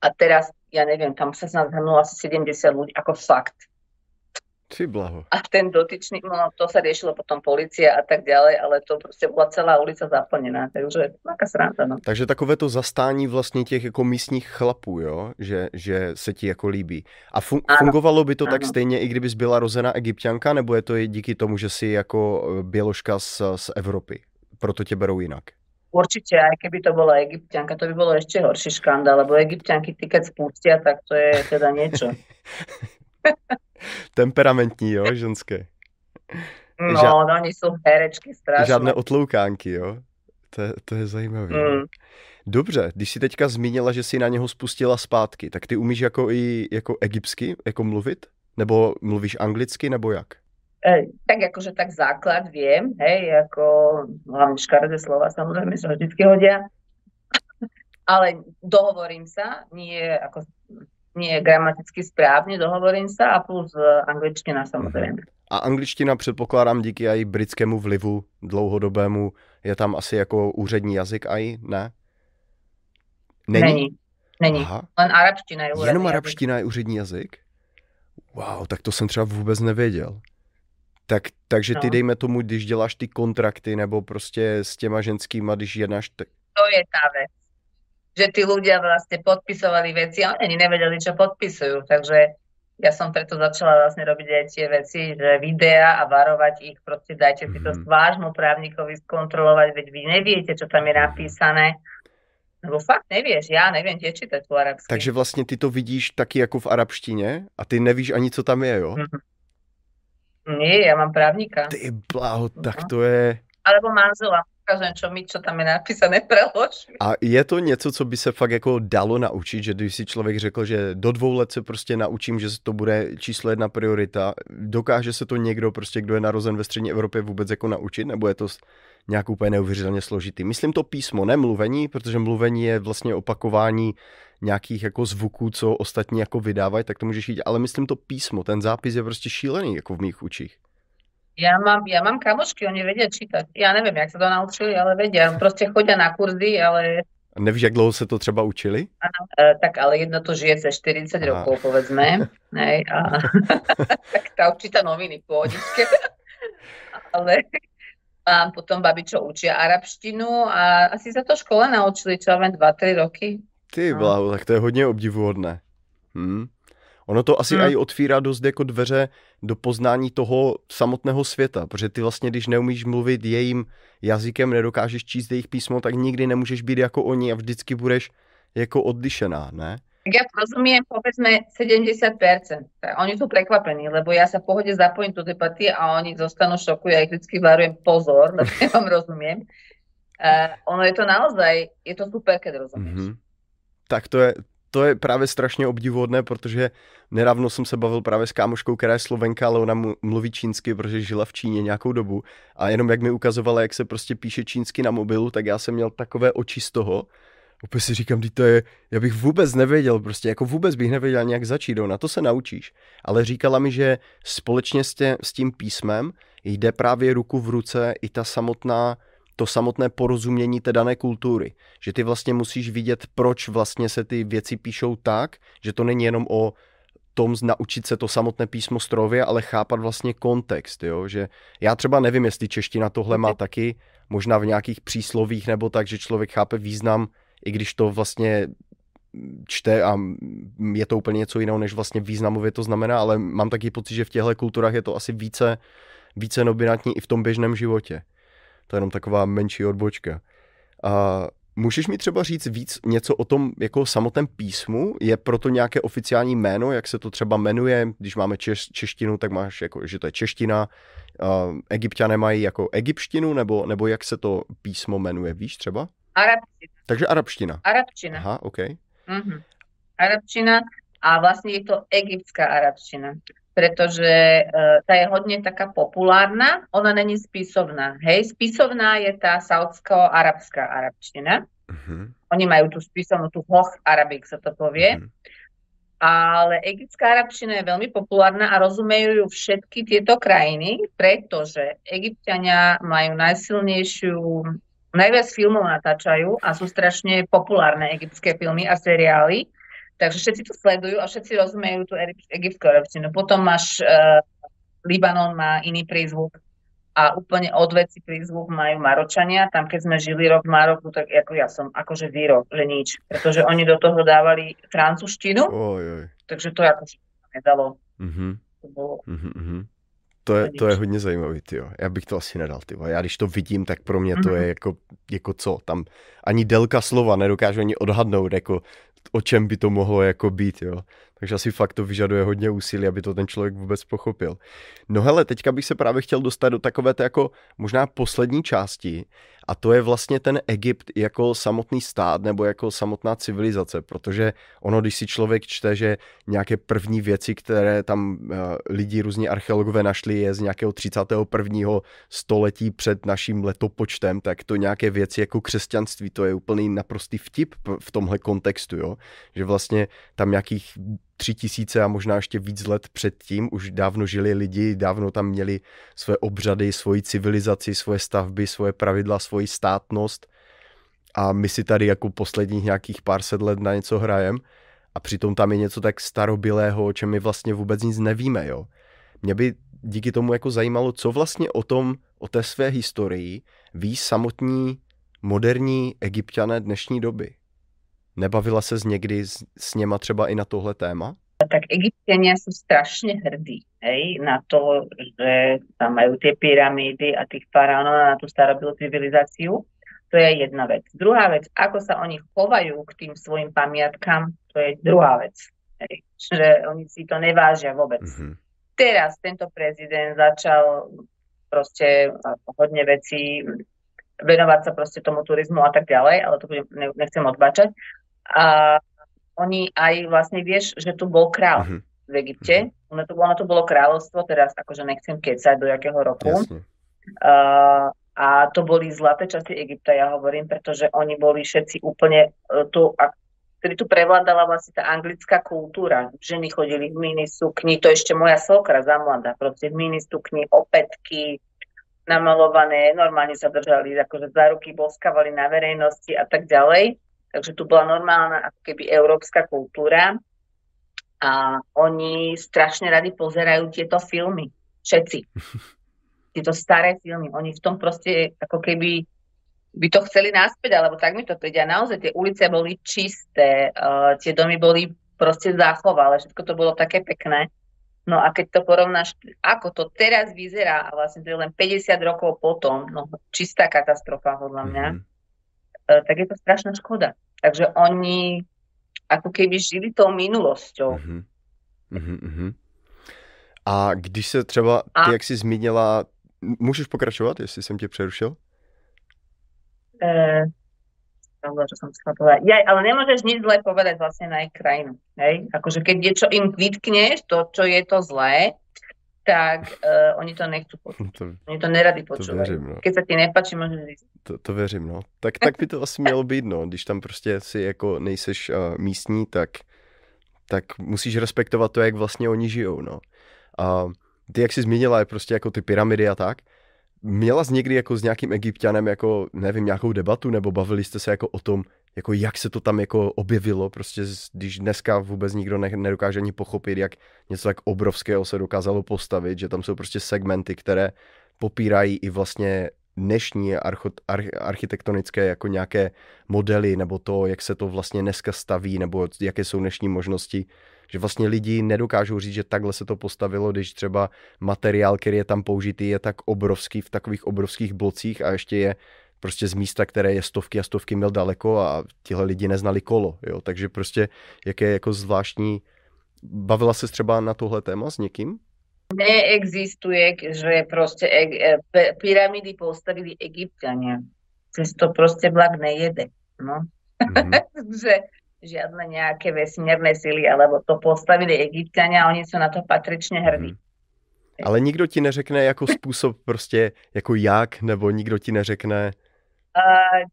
a teraz, ja neviem, tam sa z nás zhrnulo asi 70 ľudí, ako fakt. Ty blaho. A ten dotyčný, no to sa riešilo potom policia a tak ďalej, ale to prostě byla celá ulica zaplněná, takže taká sranda, no. Takže takové to zastání vlastně těch jako místních chlapů, jo, že, že se ti jako líbí. A fun- ano. fungovalo by to ano. tak stejně, i kdybys byla rozená egyptianka, nebo je to i díky tomu, že jsi jako eh, běložka z, z Evropy? Proto tě berou jinak? Určite, aj keby to bola egyptianka, to by bolo ešte horší škandál, lebo egyptianky ty keď spustia, tak to je teda niečo. Temperamentní, jo, ženské. No, Ža- no, oni jsou herečky strašné. Žádné otloukánky, jo. To, to je zajímavé. Mm. Dobře, když jsi teďka zmínila, že jsi na něho spustila zpátky, tak ty umíš jako i jako egyptsky jako mluvit? Nebo mluvíš anglicky, nebo jak? E, tak jakože tak základ viem, hej, jako hlavne škaredé slova samozrejme sa vždycky hodia, ale dohovorím sa, nie ako nie gramaticky správně, dohovorím se a plus eh, angličtina samozřejmě. A angličtina předpokládám díky i britskému vlivu dlouhodobému, je tam asi jako úřední jazyk aj, ne? Není? Není. Není. Aha. Len arabština je úřední Jenom arabština jazyk. je úřední jazyk? Wow, tak to jsem třeba vůbec nevěděl. Tak, takže ty no. dejme tomu, když děláš ty kontrakty nebo prostě s těma ženskýma, když jednáš... T... To je ta věc že tí ľudia vlastne podpisovali veci a oni nevedeli, čo podpisujú. Takže ja som preto začala vlastne robiť aj tie veci, že videa a varovať ich, proste dajte si to mm-hmm. vášmu právnikovi skontrolovať, veď vy neviete, čo tam je napísané. Nebo fakt nevíš, já nevím tě čítat po arabsky. Takže vlastně ty to vidíš taky jako v arabštině a ty nevíš ani, co tam je, jo? Mm-hmm. Nie, já mám právníka. Ty bláho, tak no. to je... Alebo manžela ukážem, čo mi, čo tam je napísané, prelož. A je to něco, co by se fakt jako dalo naučit, že když si člověk řekl, že do dvou let se prostě naučím, že to bude číslo jedna priorita, dokáže se to někdo prostě, kdo je narozen ve střední Evropě vůbec jako naučit, nebo je to nějak úplně neuvěřitelně složitý. Myslím to písmo, ne mluvení, protože mluvení je vlastně opakování nějakých jako zvuků, co ostatní jako vydávají, tak to můžeš jít, ale myslím to písmo, ten zápis je prostě šílený jako v mých učích. Ja mám, ja mám kamošky, oni vedia čítať. Ja neviem, jak sa to naučili, ale vedia. Proste chodia na kurzy, ale... A nevíš, jak dlouho se to třeba učili? Ano, e, tak ale jedno to žije ze 40 Aha. rokov, povedzme. Hej, a, tak tá číta noviny po pohodičke. ale mám potom babi, čo učia arabštinu a asi sa to škole naučili, čo viem, 2-3 roky. Ty no. blaho, tak to je hodně obdivuhodné. Hm. Ono to asi hmm. i otvírá dost jako dveře do poznání toho samotného světa, protože ty vlastně, když neumíš mluvit jejím jazykem, nedokážeš číst jejich písmo, tak nikdy nemůžeš být jako oni a vždycky budeš jako odlišená, ne? Ja rozumiem, povedzme 70%. Oni sú prekvapení, lebo ja sa v pohode zapojím do debaty a oni zostanú šoku. Ja ich vždy varujem pozor, lebo ja vám rozumiem. Uh, ono je to naozaj, je to super, keď rozumieš. Mm-hmm. Tak to je, to je právě strašně obdivuhodné, protože nedávno jsem se bavil právě s kámoškou, která je slovenka, ale ona mluví čínsky, protože žila v Číně nějakou dobu. A jenom jak mi ukazovala, jak se prostě píše čínsky na mobilu, tak já jsem měl takové oči z toho, Úplně si říkám, to je, já bych vůbec nevěděl, prostě jako vůbec bych nevěděl nějak začít, na to se naučíš. Ale říkala mi, že společně s tím písmem jde právě ruku v ruce i ta samotná, to samotné porozumění té dané kultury. Že ty vlastně musíš vidět, proč vlastně se ty věci píšou tak, že to není jenom o tom naučit se to samotné písmo strojově, ale chápat vlastně kontext, jo? že já třeba nevím, jestli čeština tohle má taky, možná v nějakých příslovích nebo tak, že člověk chápe význam i když to vlastně čte a je to úplně něco jiného, než vlastně významově to znamená, ale mám taky pocit, že v těchto kulturách je to asi více, více nominantní i v tom běžném životě. To je jenom taková menší odbočka. A můžeš mi třeba říct víc něco o tom jako samotném písmu? Je proto nějaké oficiální jméno, jak se to třeba jmenuje? Když máme češ, češtinu, tak máš jako, že to je čeština. Uh, egyptiané mají jako egyptštinu, nebo, nebo jak se to písmo jmenuje, víš třeba? Arabština. Takže arabština. Arabština. Aha, OK. Uh-huh. Arabština a vlastne je to egyptská arabština, pretože uh, tá je hodne taká populárna, ona není spisovná. Hej, spisovná je tá saudsko-arabská arabština. Uh-huh. Oni majú tú spisovnú, tú hoch arabik sa to povie. Uh-huh. Ale egyptská arabština je veľmi populárna a rozumejú ju všetky tieto krajiny, pretože egyptiania majú najsilnejšiu najviac filmov natáčajú a sú strašne populárne egyptské filmy a seriály. Takže všetci to sledujú a všetci rozumejú tú egyptskú arabštinu. Potom máš, uh, Libanon má iný prízvuk a úplne odveci prízvuk majú Maročania. Tam, keď sme žili rok v Maroku, tak ako ja som akože výrok, že nič. Pretože oni do toho dávali francúzštinu. Oj, oj. Takže to akože nedalo. Mm-hmm. To bolo... Mm-hmm. To je, to je hodně zajímavý, ty Já bych to asi nedal, ty Já když to vidím, tak pro mě to je jako, jako co, tam ani delka slova nedokážu ani odhadnout, jako o čem by to mohlo jako být, jo. Takže asi fakt to vyžaduje hodně úsilí, aby to ten člověk vůbec pochopil. No hele, teďka bych se právě chtěl dostat do takové té jako možná poslední části a to je vlastně ten Egypt jako samotný stát nebo jako samotná civilizace, protože ono, když si člověk čte, že nějaké první věci, které tam uh, lidi různí archeologové našli, je z nějakého 31. století před naším letopočtem, tak to nějaké věci jako křesťanství, to je úplný naprostý vtip v tomhle kontextu, jo? že vlastně tam nějakých tři tisíce a možná ještě víc let předtím už dávno žili lidi, dávno tam měli své obřady, svoji civilizaci, svoje stavby, svoje pravidla, svoji státnost a my si tady jako posledních nějakých pár set let na něco hrajem a přitom tam je něco tak starobilého, o čem my vlastně vůbec nic nevíme, jo. Mě by díky tomu jako zajímalo, co vlastně o tom, o té své historii ví samotní moderní egyptiané dnešní doby. Nebavila se z někdy s, s něma třeba i na tohle téma? Tak egyptiania sú strašne hrdí hej, na to, že tam majú tie pyramídy a tých faraónov na tú starobilú civilizáciu. To je jedna vec. Druhá vec, ako sa oni chovajú k tým svojim pamiatkám, to je druhá vec. Hej. Že oni si to nevážia vôbec. Mm-hmm. Teraz tento prezident začal proste hodne veci venovať sa proste tomu turizmu a tak ďalej, ale to budem, nechcem odbačať. A oni aj vlastne vieš, že tu bol král uh-huh. v Egypte. Uh-huh. Ono, to, ono to bolo kráľovstvo, teraz akože nechcem kecať do jakého roku. Uh, a to boli zlaté časy Egypta, ja hovorím, pretože oni boli všetci úplne uh, tu, a, kedy tu prevládala vlastne tá anglická kultúra. Ženy chodili v mini sukni, to ešte moja sokra za mladá, proste v mini sukni, opätky, namalované, normálne sa držali, akože za ruky boskavali na verejnosti a tak ďalej. Takže tu bola normálna ako keby európska kultúra a oni strašne radi pozerajú tieto filmy. Všetci. Tieto staré filmy. Oni v tom proste ako keby by to chceli naspäť, alebo tak mi to povedia. Naozaj tie ulice boli čisté, uh, tie domy boli proste zachoval, všetko to bolo také pekné. No a keď to porovnáš, ako to teraz vyzerá, a vlastne to je len 50 rokov potom, no čistá katastrofa podľa mňa, mm-hmm. tak je to strašná škoda. Takže oni ako keby žili tou minulosťou. Mm-hmm. Mm-hmm. A když se třeba, ty a... jak jsi zmínila, můžeš pokračovat, jestli jsem tě přerušil? E, čo som chcela povedať. Ja, ale nemôžeš nič zlé povedať vlastne na ich krajinu. Hej? Akože keď niečo im vytkneš, to, čo je to zlé, tak uh, oni to nechcú počuť. To, oni to neradi počúvajú. To věřím, no. Keď sa ti nepáči, môžeš ísť. To, to věřím, no. Tak, tak by to asi mělo být, no. Když tam prostě si jako nejseš uh, místní, tak, tak musíš respektovat to, jak vlastně oni žijou, no. A ty, jak jsi zmínila, je prostě jako ty pyramidy a tak, Měla jsi někdy jako s nějakým egyptianem jako, nevím, nějakou debatu, nebo bavili jste se jako o tom, jako jak se to tam jako objevilo, prostě když dneska vůbec nikdo ne, nedokáže ani pochopit, jak něco tak obrovského se dokázalo postavit, že tam jsou prostě segmenty, které popírají i vlastně dnešní archo, arch, architektonické jako nějaké modely, nebo to, jak se to vlastně dneska staví, nebo jaké jsou dnešní možnosti že vlastně lidi nedokážou říct, že takhle se to postavilo, když třeba materiál, který je tam použitý, je tak obrovský v takových obrovských blocích a ještě je prostě z místa, které je stovky a stovky mil daleko a tihle lidi neznali kolo, jo, takže prostě jaké jako zvláštní, bavila se třeba na tohle téma s někým? Neexistuje, že prostě e, pyramidy postavili egyptiania. Cez to prostě vlak nejede. No. Mm-hmm. že žiadne nejaké vesmírne sily, alebo to postavili egyptiania a oni sú na to patrične hrdí. Hmm. Ale nikdo ti neřekne jako způsob prostě, jako jak, nebo nikdo ti neřekne... Uh,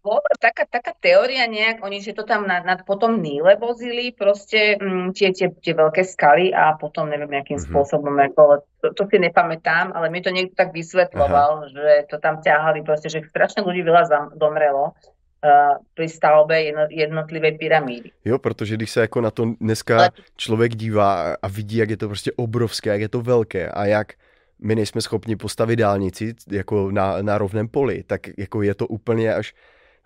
bola taká, taká teória nejak, oni, že to tam nad, nad potom Níle vozili, proste mm, tie, tie, tie veľké skaly a potom neviem, nejakým mm-hmm. spôsobom, ako, to, to si nepamätám, ale mi to niekto tak vysvetloval, Aha. že to tam ťahali proste, že strašne ľudí veľa zam, domrelo při stavbě jednotlivé pyramídy. Jo, protože když se jako na to dneska člověk dívá a vidí, jak je to prostě obrovské, jak je to velké a jak my nejsme schopni postavit dálnici jako na, na rovném poli, tak jako je to úplně až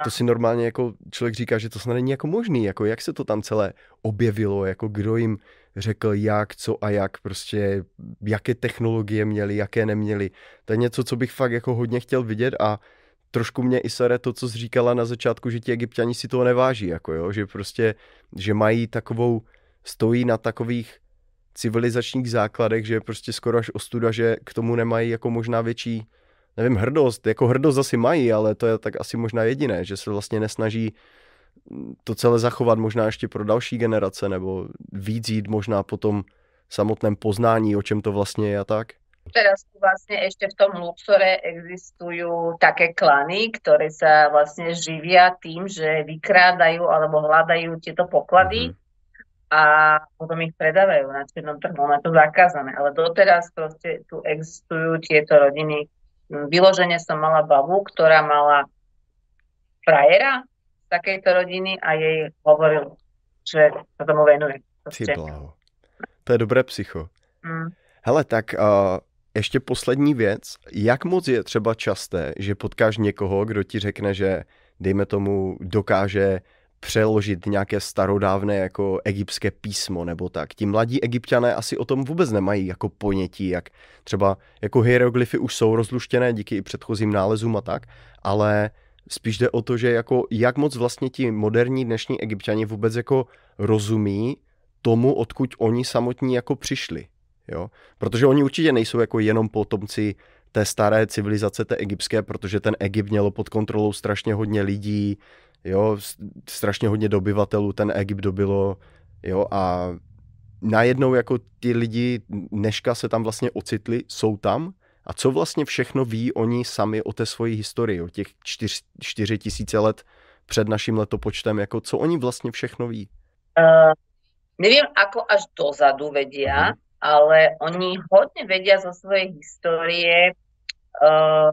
to si normálně jako člověk říká, že to snad není jako možný, jako jak se to tam celé objevilo, jako kdo jim řekl jak, co a jak, prostě jaké technologie měli, jaké neměli. To je něco, co bych fakt jako hodně chtěl vidět a trošku mě i sere to, co jsi říkala na začátku, že ti egyptiani si toho neváží, jako jo, že prostě, že mají takovou, stojí na takových civilizačních základech, že je prostě skoro až ostuda, že k tomu nemají jako možná větší, nevím, hrdost, jako hrdost asi mají, ale to je tak asi možná jediné, že se vlastně nesnaží to celé zachovat možná ještě pro další generace, nebo víc jít možná po tom samotném poznání, o čem to vlastně je a tak. Teraz vlastne ešte v tom Luxore existujú také klany, ktoré sa vlastne živia tým, že vykrádajú alebo hľadajú tieto poklady mm-hmm. A potom ich predávajú na čiernom trhu. Ono je to zakázané, ale doteraz proste tu existujú tieto rodiny. Vyložene som mala babu, ktorá mala frajera z takejto rodiny a jej hovoril, že sa tomu venuje. Ty To je dobré psycho. Mm. Hele, tak uh, ještě poslední věc. Jak moc je třeba časté, že potkáš někoho, kdo ti řekne, že dejme tomu dokáže přeložit nějaké starodávné jako egyptské písmo nebo tak. Ti mladí egyptiané asi o tom vůbec nemají jako ponětí, jak třeba jako hieroglyfy už jsou rozluštěné díky i předchozím nálezům a tak, ale spíš jde o to, že jako jak moc vlastně ti moderní dnešní egyptiani vůbec jako rozumí tomu, odkud oni samotní jako přišli. Jo? Protože oni určitě nejsou jako jenom potomci té staré civilizace, té egyptské, protože ten Egypt mělo pod kontrolou strašně hodně lidí, jo, strašně hodně dobyvatelů ten Egypt dobilo, jo, a najednou jako ti lidi dneška se tam vlastně ocitli, jsou tam. A co vlastně všechno ví oni sami o té svoji historii, o těch čtyř, čtyři tisíce let před naším letopočtem, jako co oni vlastně všechno ví? Uh, nevím, ako až dozadu vedia, uh-huh ale oni hodne vedia zo svojej histórie uh,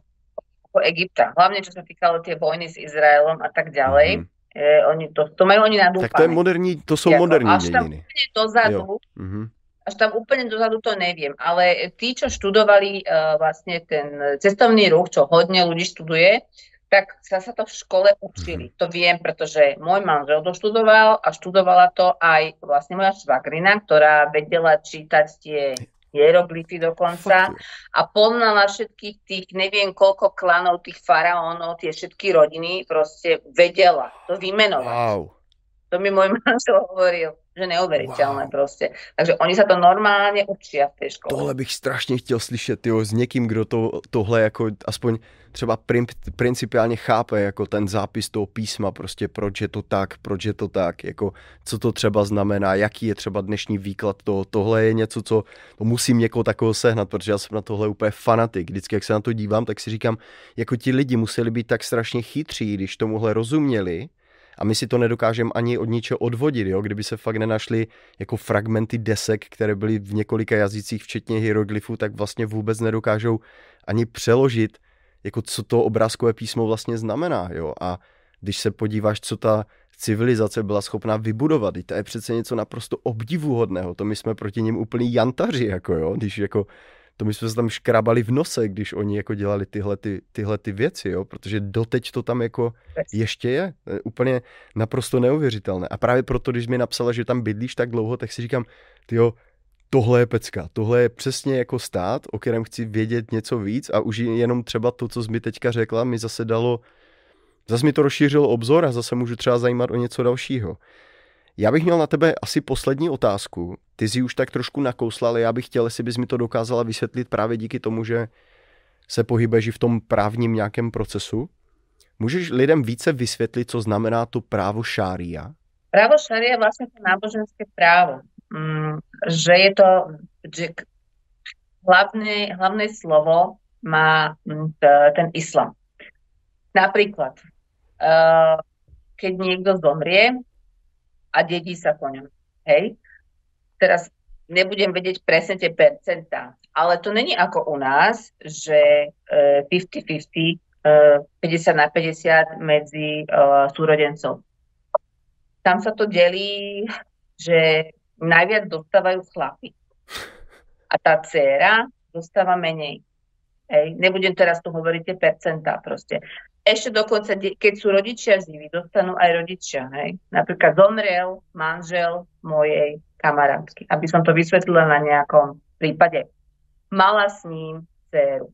Egypta. Hlavne čo sa týkalo tie vojny s Izraelom a tak ďalej. Mm-hmm. E, oni to, to majú oni nadúpané. Tak to je moderní, to jako, moderní až tam úplne dozadu, mm-hmm. až tam úplne dozadu to neviem, ale tí, čo študovali uh, vlastne ten cestovný ruch, čo hodne ľudí študuje, tak sa, sa to v škole učili. Mm-hmm. To viem, pretože môj manžel doštudoval a študovala to aj vlastne moja švagrina, ktorá vedela čítať tie hieroglyfy dokonca a poznala všetkých tých, neviem koľko klanov tých faraónov, tie všetky rodiny, proste vedela to vymenovať. Wow. To mi môj manžel hovoril že neuveriteľné wow. proste. Takže oni sa to normálně učí v té škole. Tohle bych strašně chtěl slyšet, jo, s někým, kdo to, tohle jako aspoň třeba prim, principiálně chápe, jako ten zápis toho písma, prostě proč je to tak, proč je to tak, jako co to třeba znamená, jaký je třeba dnešní výklad toho. Tohle je něco, co to musím někoho takového sehnat, protože já jsem na tohle úplně fanatik. Vždycky, jak se na to dívám, tak si říkám, jako ti lidi museli být tak strašně chytří, když tomuhle rozuměli, a my si to nedokážeme ani od ničeho odvodit, jo? kdyby se fakt nenašly jako fragmenty desek, které byly v několika jazycích, včetně hieroglyfů, tak vlastně vůbec nedokážou ani přeložit, jako co to obrázkové písmo vlastně znamená. Jo? A když se podíváš, co ta civilizace byla schopná vybudovat, to je přece něco naprosto obdivuhodného, to my jsme proti ním úplný jantaři, jako jo, když jako to my jsme se tam škrabali v nose, když oni jako dělali tyhle, ty, tyhle ty věci, jo? protože doteď to tam jako ještě je. je úplně naprosto neuvěřitelné. A právě proto, když mi napsala, že tam bydlíš tak dlouho, tak si říkám, jo, tohle je pecka, tohle je přesně jako stát, o kterém chci vědět něco víc a už jenom třeba to, co jsi mi teďka řekla, mi zase dalo, zase mi to rozšířilo obzor a zase můžu třeba zajímat o něco dalšího. Já bych měl na tebe asi poslední otázku. Ty jsi už tak trošku nakousla, ale já bych chtěl, jestli bys mi to dokázala vysvětlit právě díky tomu, že se pohybuješ v tom právním nějakém procesu. Můžeš lidem více vysvětlit, co znamená to právo šária? Právo šária je vlastně to náboženské právo. Mm, že je to, že hlavné, hlavné slovo má mm, ten islam. Napríklad, eh, keď niekto zomrie, a dedí sa po ňom. Hej? Teraz nebudem vedieť presne tie percentá, ale to není ako u nás, že 50-50, uh, 50 na 50 medzi súrodencov. Tam sa to delí, že najviac dostávajú chlapi. A tá dcéra dostáva menej. Hej. Nebudem teraz tu hovoriť tie percentá proste ešte dokonca, keď sú rodičia živí, dostanú aj rodičia. Hej? Napríklad zomrel manžel mojej kamarátky, aby som to vysvetlila na nejakom prípade. Mala s ním dceru.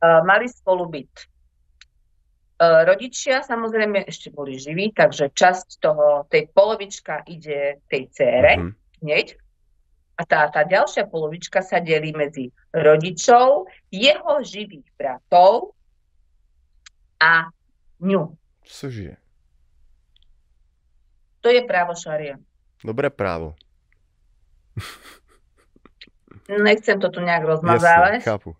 Uh, mali spolu byt. Uh, rodičia samozrejme ešte boli živí, takže časť toho, tej polovička ide tej cére mm-hmm. hneď. A tá, tá ďalšia polovička sa delí medzi rodičov, jeho živých bratov a ňu. Cože? To je právo šaria. Dobré právo. Nechcem to tu nejak rozmazávať. Jasne, chápu.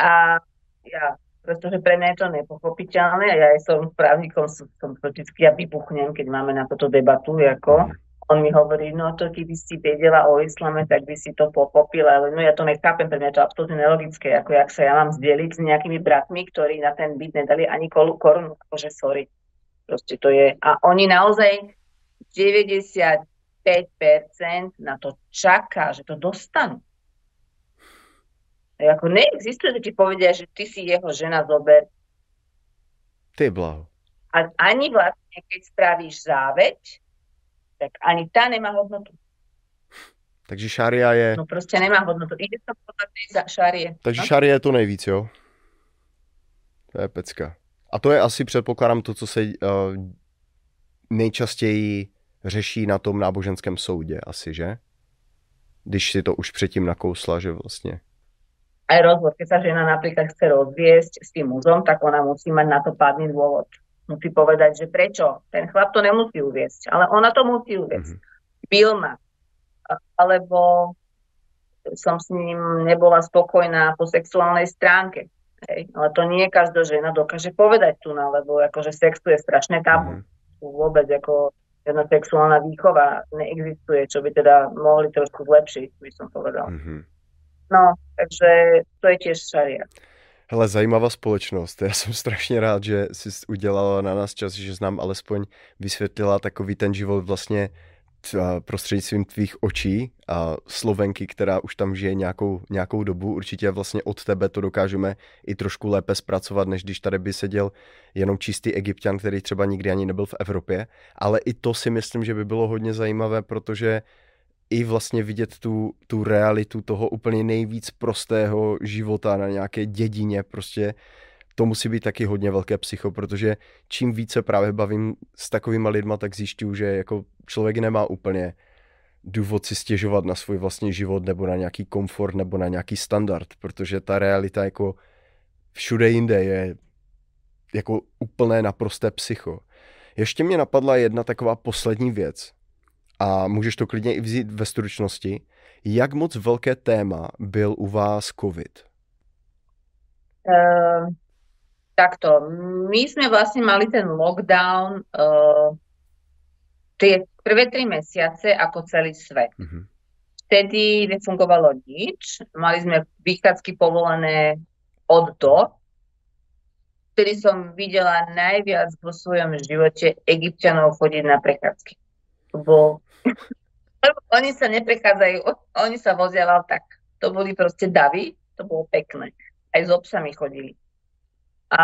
A ja, pretože pre mňa je to nepochopiteľné a ja aj som právnikom, som, vždycky ja vybuchnem, keď máme na toto debatu, ako mm on mi hovorí, no to keby si vedela o islame, tak by si to pochopila, ale no ja to nechápem, pre mňa je to absolútne nelogické, ako jak sa ja mám zdieľiť s nejakými bratmi, ktorí na ten byt nedali ani korunu, akože sorry. Proste to je, a oni naozaj 95% na to čaká, že to dostanú. A ako neexistuje, že ti povedia, že ty si jeho žena, zober. Ty blaho. A ani vlastne, keď spravíš záveď, tak ani tá nemá hodnotu. Takže šaria je... No prostě nemá hodnotu. Ide to podle té šarie. Takže no? šaria je to nejvíc, jo? To je pecka. A to je asi, předpokládám, to, co se uh, nejčastěji řeší na tom náboženském soudě, asi, že? Když si to už předtím nakousla, že vlastně. Aj rozvod, keď sa žena napríklad chce rozviesť s tým mužom, tak ona musí mať na to pádny dôvod musí povedať, že prečo. Ten chlap to nemusí uviesť, ale ona to musí uviesť. Mm-hmm. Bil ma. Alebo som s ním nebola spokojná po sexuálnej stránke. Hej. Ale to nie každá žena dokáže povedať tu, lebo akože sex tu je strašné tabu. Mm-hmm. Vôbec ako jedna sexuálna výchova neexistuje, čo by teda mohli trošku zlepšiť, by som povedal. Mm-hmm. No, takže to je tiež šaria. Hele, zajímavá společnost. Já jsem strašně rád, že jsi udělala na nás čas, že nám alespoň vysvětlila takový ten život vlastně prostřednictvím tvých očí a Slovenky, která už tam žije nějakou, nějakou dobu, určitě vlastně od tebe to dokážeme i trošku lépe zpracovat, než když tady by seděl jenom čistý egyptian, který třeba nikdy ani nebyl v Evropě, ale i to si myslím, že by bylo hodně zajímavé, protože i vlastně vidět tu, tu realitu toho úplně nejvíc prostého života na nějaké dědině, prostě to musí být taky hodně velké psycho, protože čím více právě bavím s takovými lidma, tak zjišťuju, že jako člověk nemá úplně důvod si stěžovat na svůj vlastní život nebo na nějaký komfort nebo na nějaký standard, protože ta realita jako všude jinde je jako úplné naprosté psycho. Ještě mě napadla jedna taková poslední věc a můžeš to klidně i vzít ve stručnosti. Jak moc velké téma byl u vás COVID? Uh, takto, my sme vlastne mali ten lockdown uh, tie prvé tri mesiace ako celý svet. Mm-hmm. Vtedy nefungovalo nič, mali sme vychádzky povolené od do. Vtedy som videla najviac vo svojom živote egyptianov chodiť na prechádzky. Bol... oni sa neprechádzajú, oni sa vozia tak. To boli proste davy, to bolo pekné. Aj s obsami chodili. A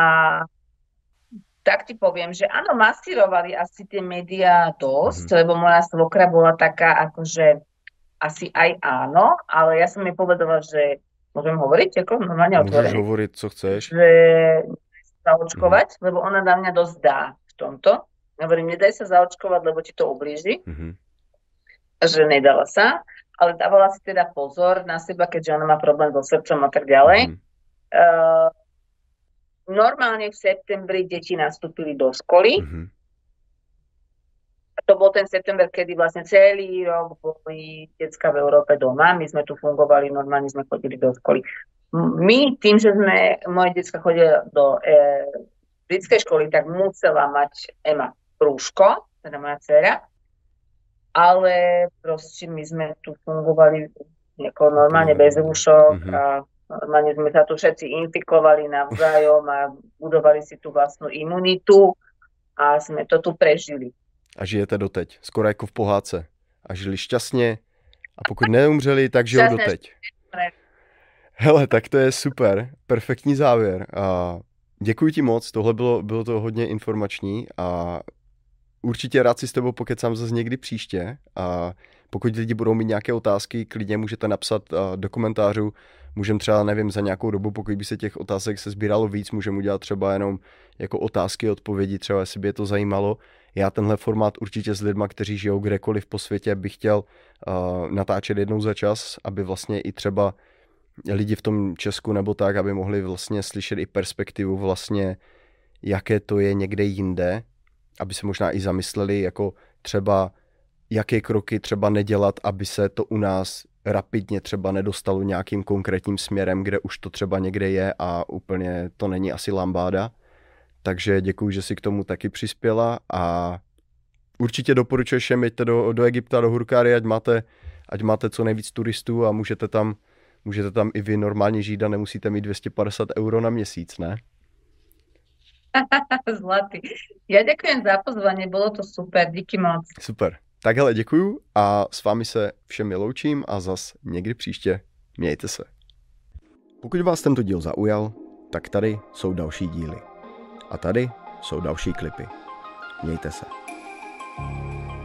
tak ti poviem, že áno, masírovali asi tie médiá dosť, mm. lebo moja svokra bola taká, akože asi aj áno, ale ja som jej povedala, že môžem hovoriť, ako normálne otvorene. Môžeš hovoriť, co chceš. Že zaočkovať, mm. lebo ona na mňa dosť dá v tomto. Hovorím, nedaj sa zaočkovať, lebo ti to ublíži. Mm-hmm. Že nedala sa, ale dávala si teda pozor na seba, keďže ona má problém so srdcom a tak ďalej. Mm. Uh, normálne v septembri deti nastúpili do školy. Mm-hmm. To bol ten september, kedy vlastne celý rok boli detská v Európe doma. My sme tu fungovali, normálne sme chodili do školy. My tým, že sme, moje detská chodila do e, britskej školy, tak musela mať Ema rúško, teda moja dcera. Ale proste my sme tu fungovali normálne bez rúšok mm-hmm. a Normálne sme sa tu všetci infikovali navzájom a budovali si tú vlastnú imunitu a sme to tu prežili. A žijete doteď, skoro jako v pohádce. A žili šťastně a pokud neumřeli, tak žijou doteď. Hele, tak to je super, perfektní závěr. A děkuji ti moc, tohle bylo, bylo to hodně informační a určitě rád si s tebou pokecám zase někdy příště a pokud lidi budou mít nějaké otázky, klidně můžete napsat do komentářů, můžeme třeba, nevím, za nějakou dobu, pokud by se těch otázek se sbíralo víc, můžeme udělat třeba jenom jako otázky, odpovědi, třeba jestli by je to zajímalo. Já tenhle formát určitě s lidma, kteří žijou kdekoliv po světě, bych chtěl uh, natáčet jednou za čas, aby vlastně i třeba lidi v tom Česku nebo tak, aby mohli vlastně slyšet i perspektivu vlastně, jaké to je někde jinde, aby se možná i zamysleli, jako třeba jaké kroky třeba nedělat, aby se to u nás rapidně třeba nedostalo nějakým konkrétním směrem, kde už to třeba někde je a úplně to není asi lambáda. Takže děkuji, že si k tomu taky přispěla a určitě doporučuji všem, jeďte do, do Egypta, do Hurkáry, ať máte, ať máte co nejvíc turistů a můžete tam, můžete tam i vy normálně žít a nemusíte mít 250 euro na měsíc, ne? Zlatý. Já děkuji za pozvání, bylo to super, díky moc. Super. Tak hele, děkuju a s vámi se všemi loučím a zas někdy příště. Mějte se. Pokud vás tento díl zaujal, tak tady jsou další díly. A tady jsou další klipy. Mějte se. thank you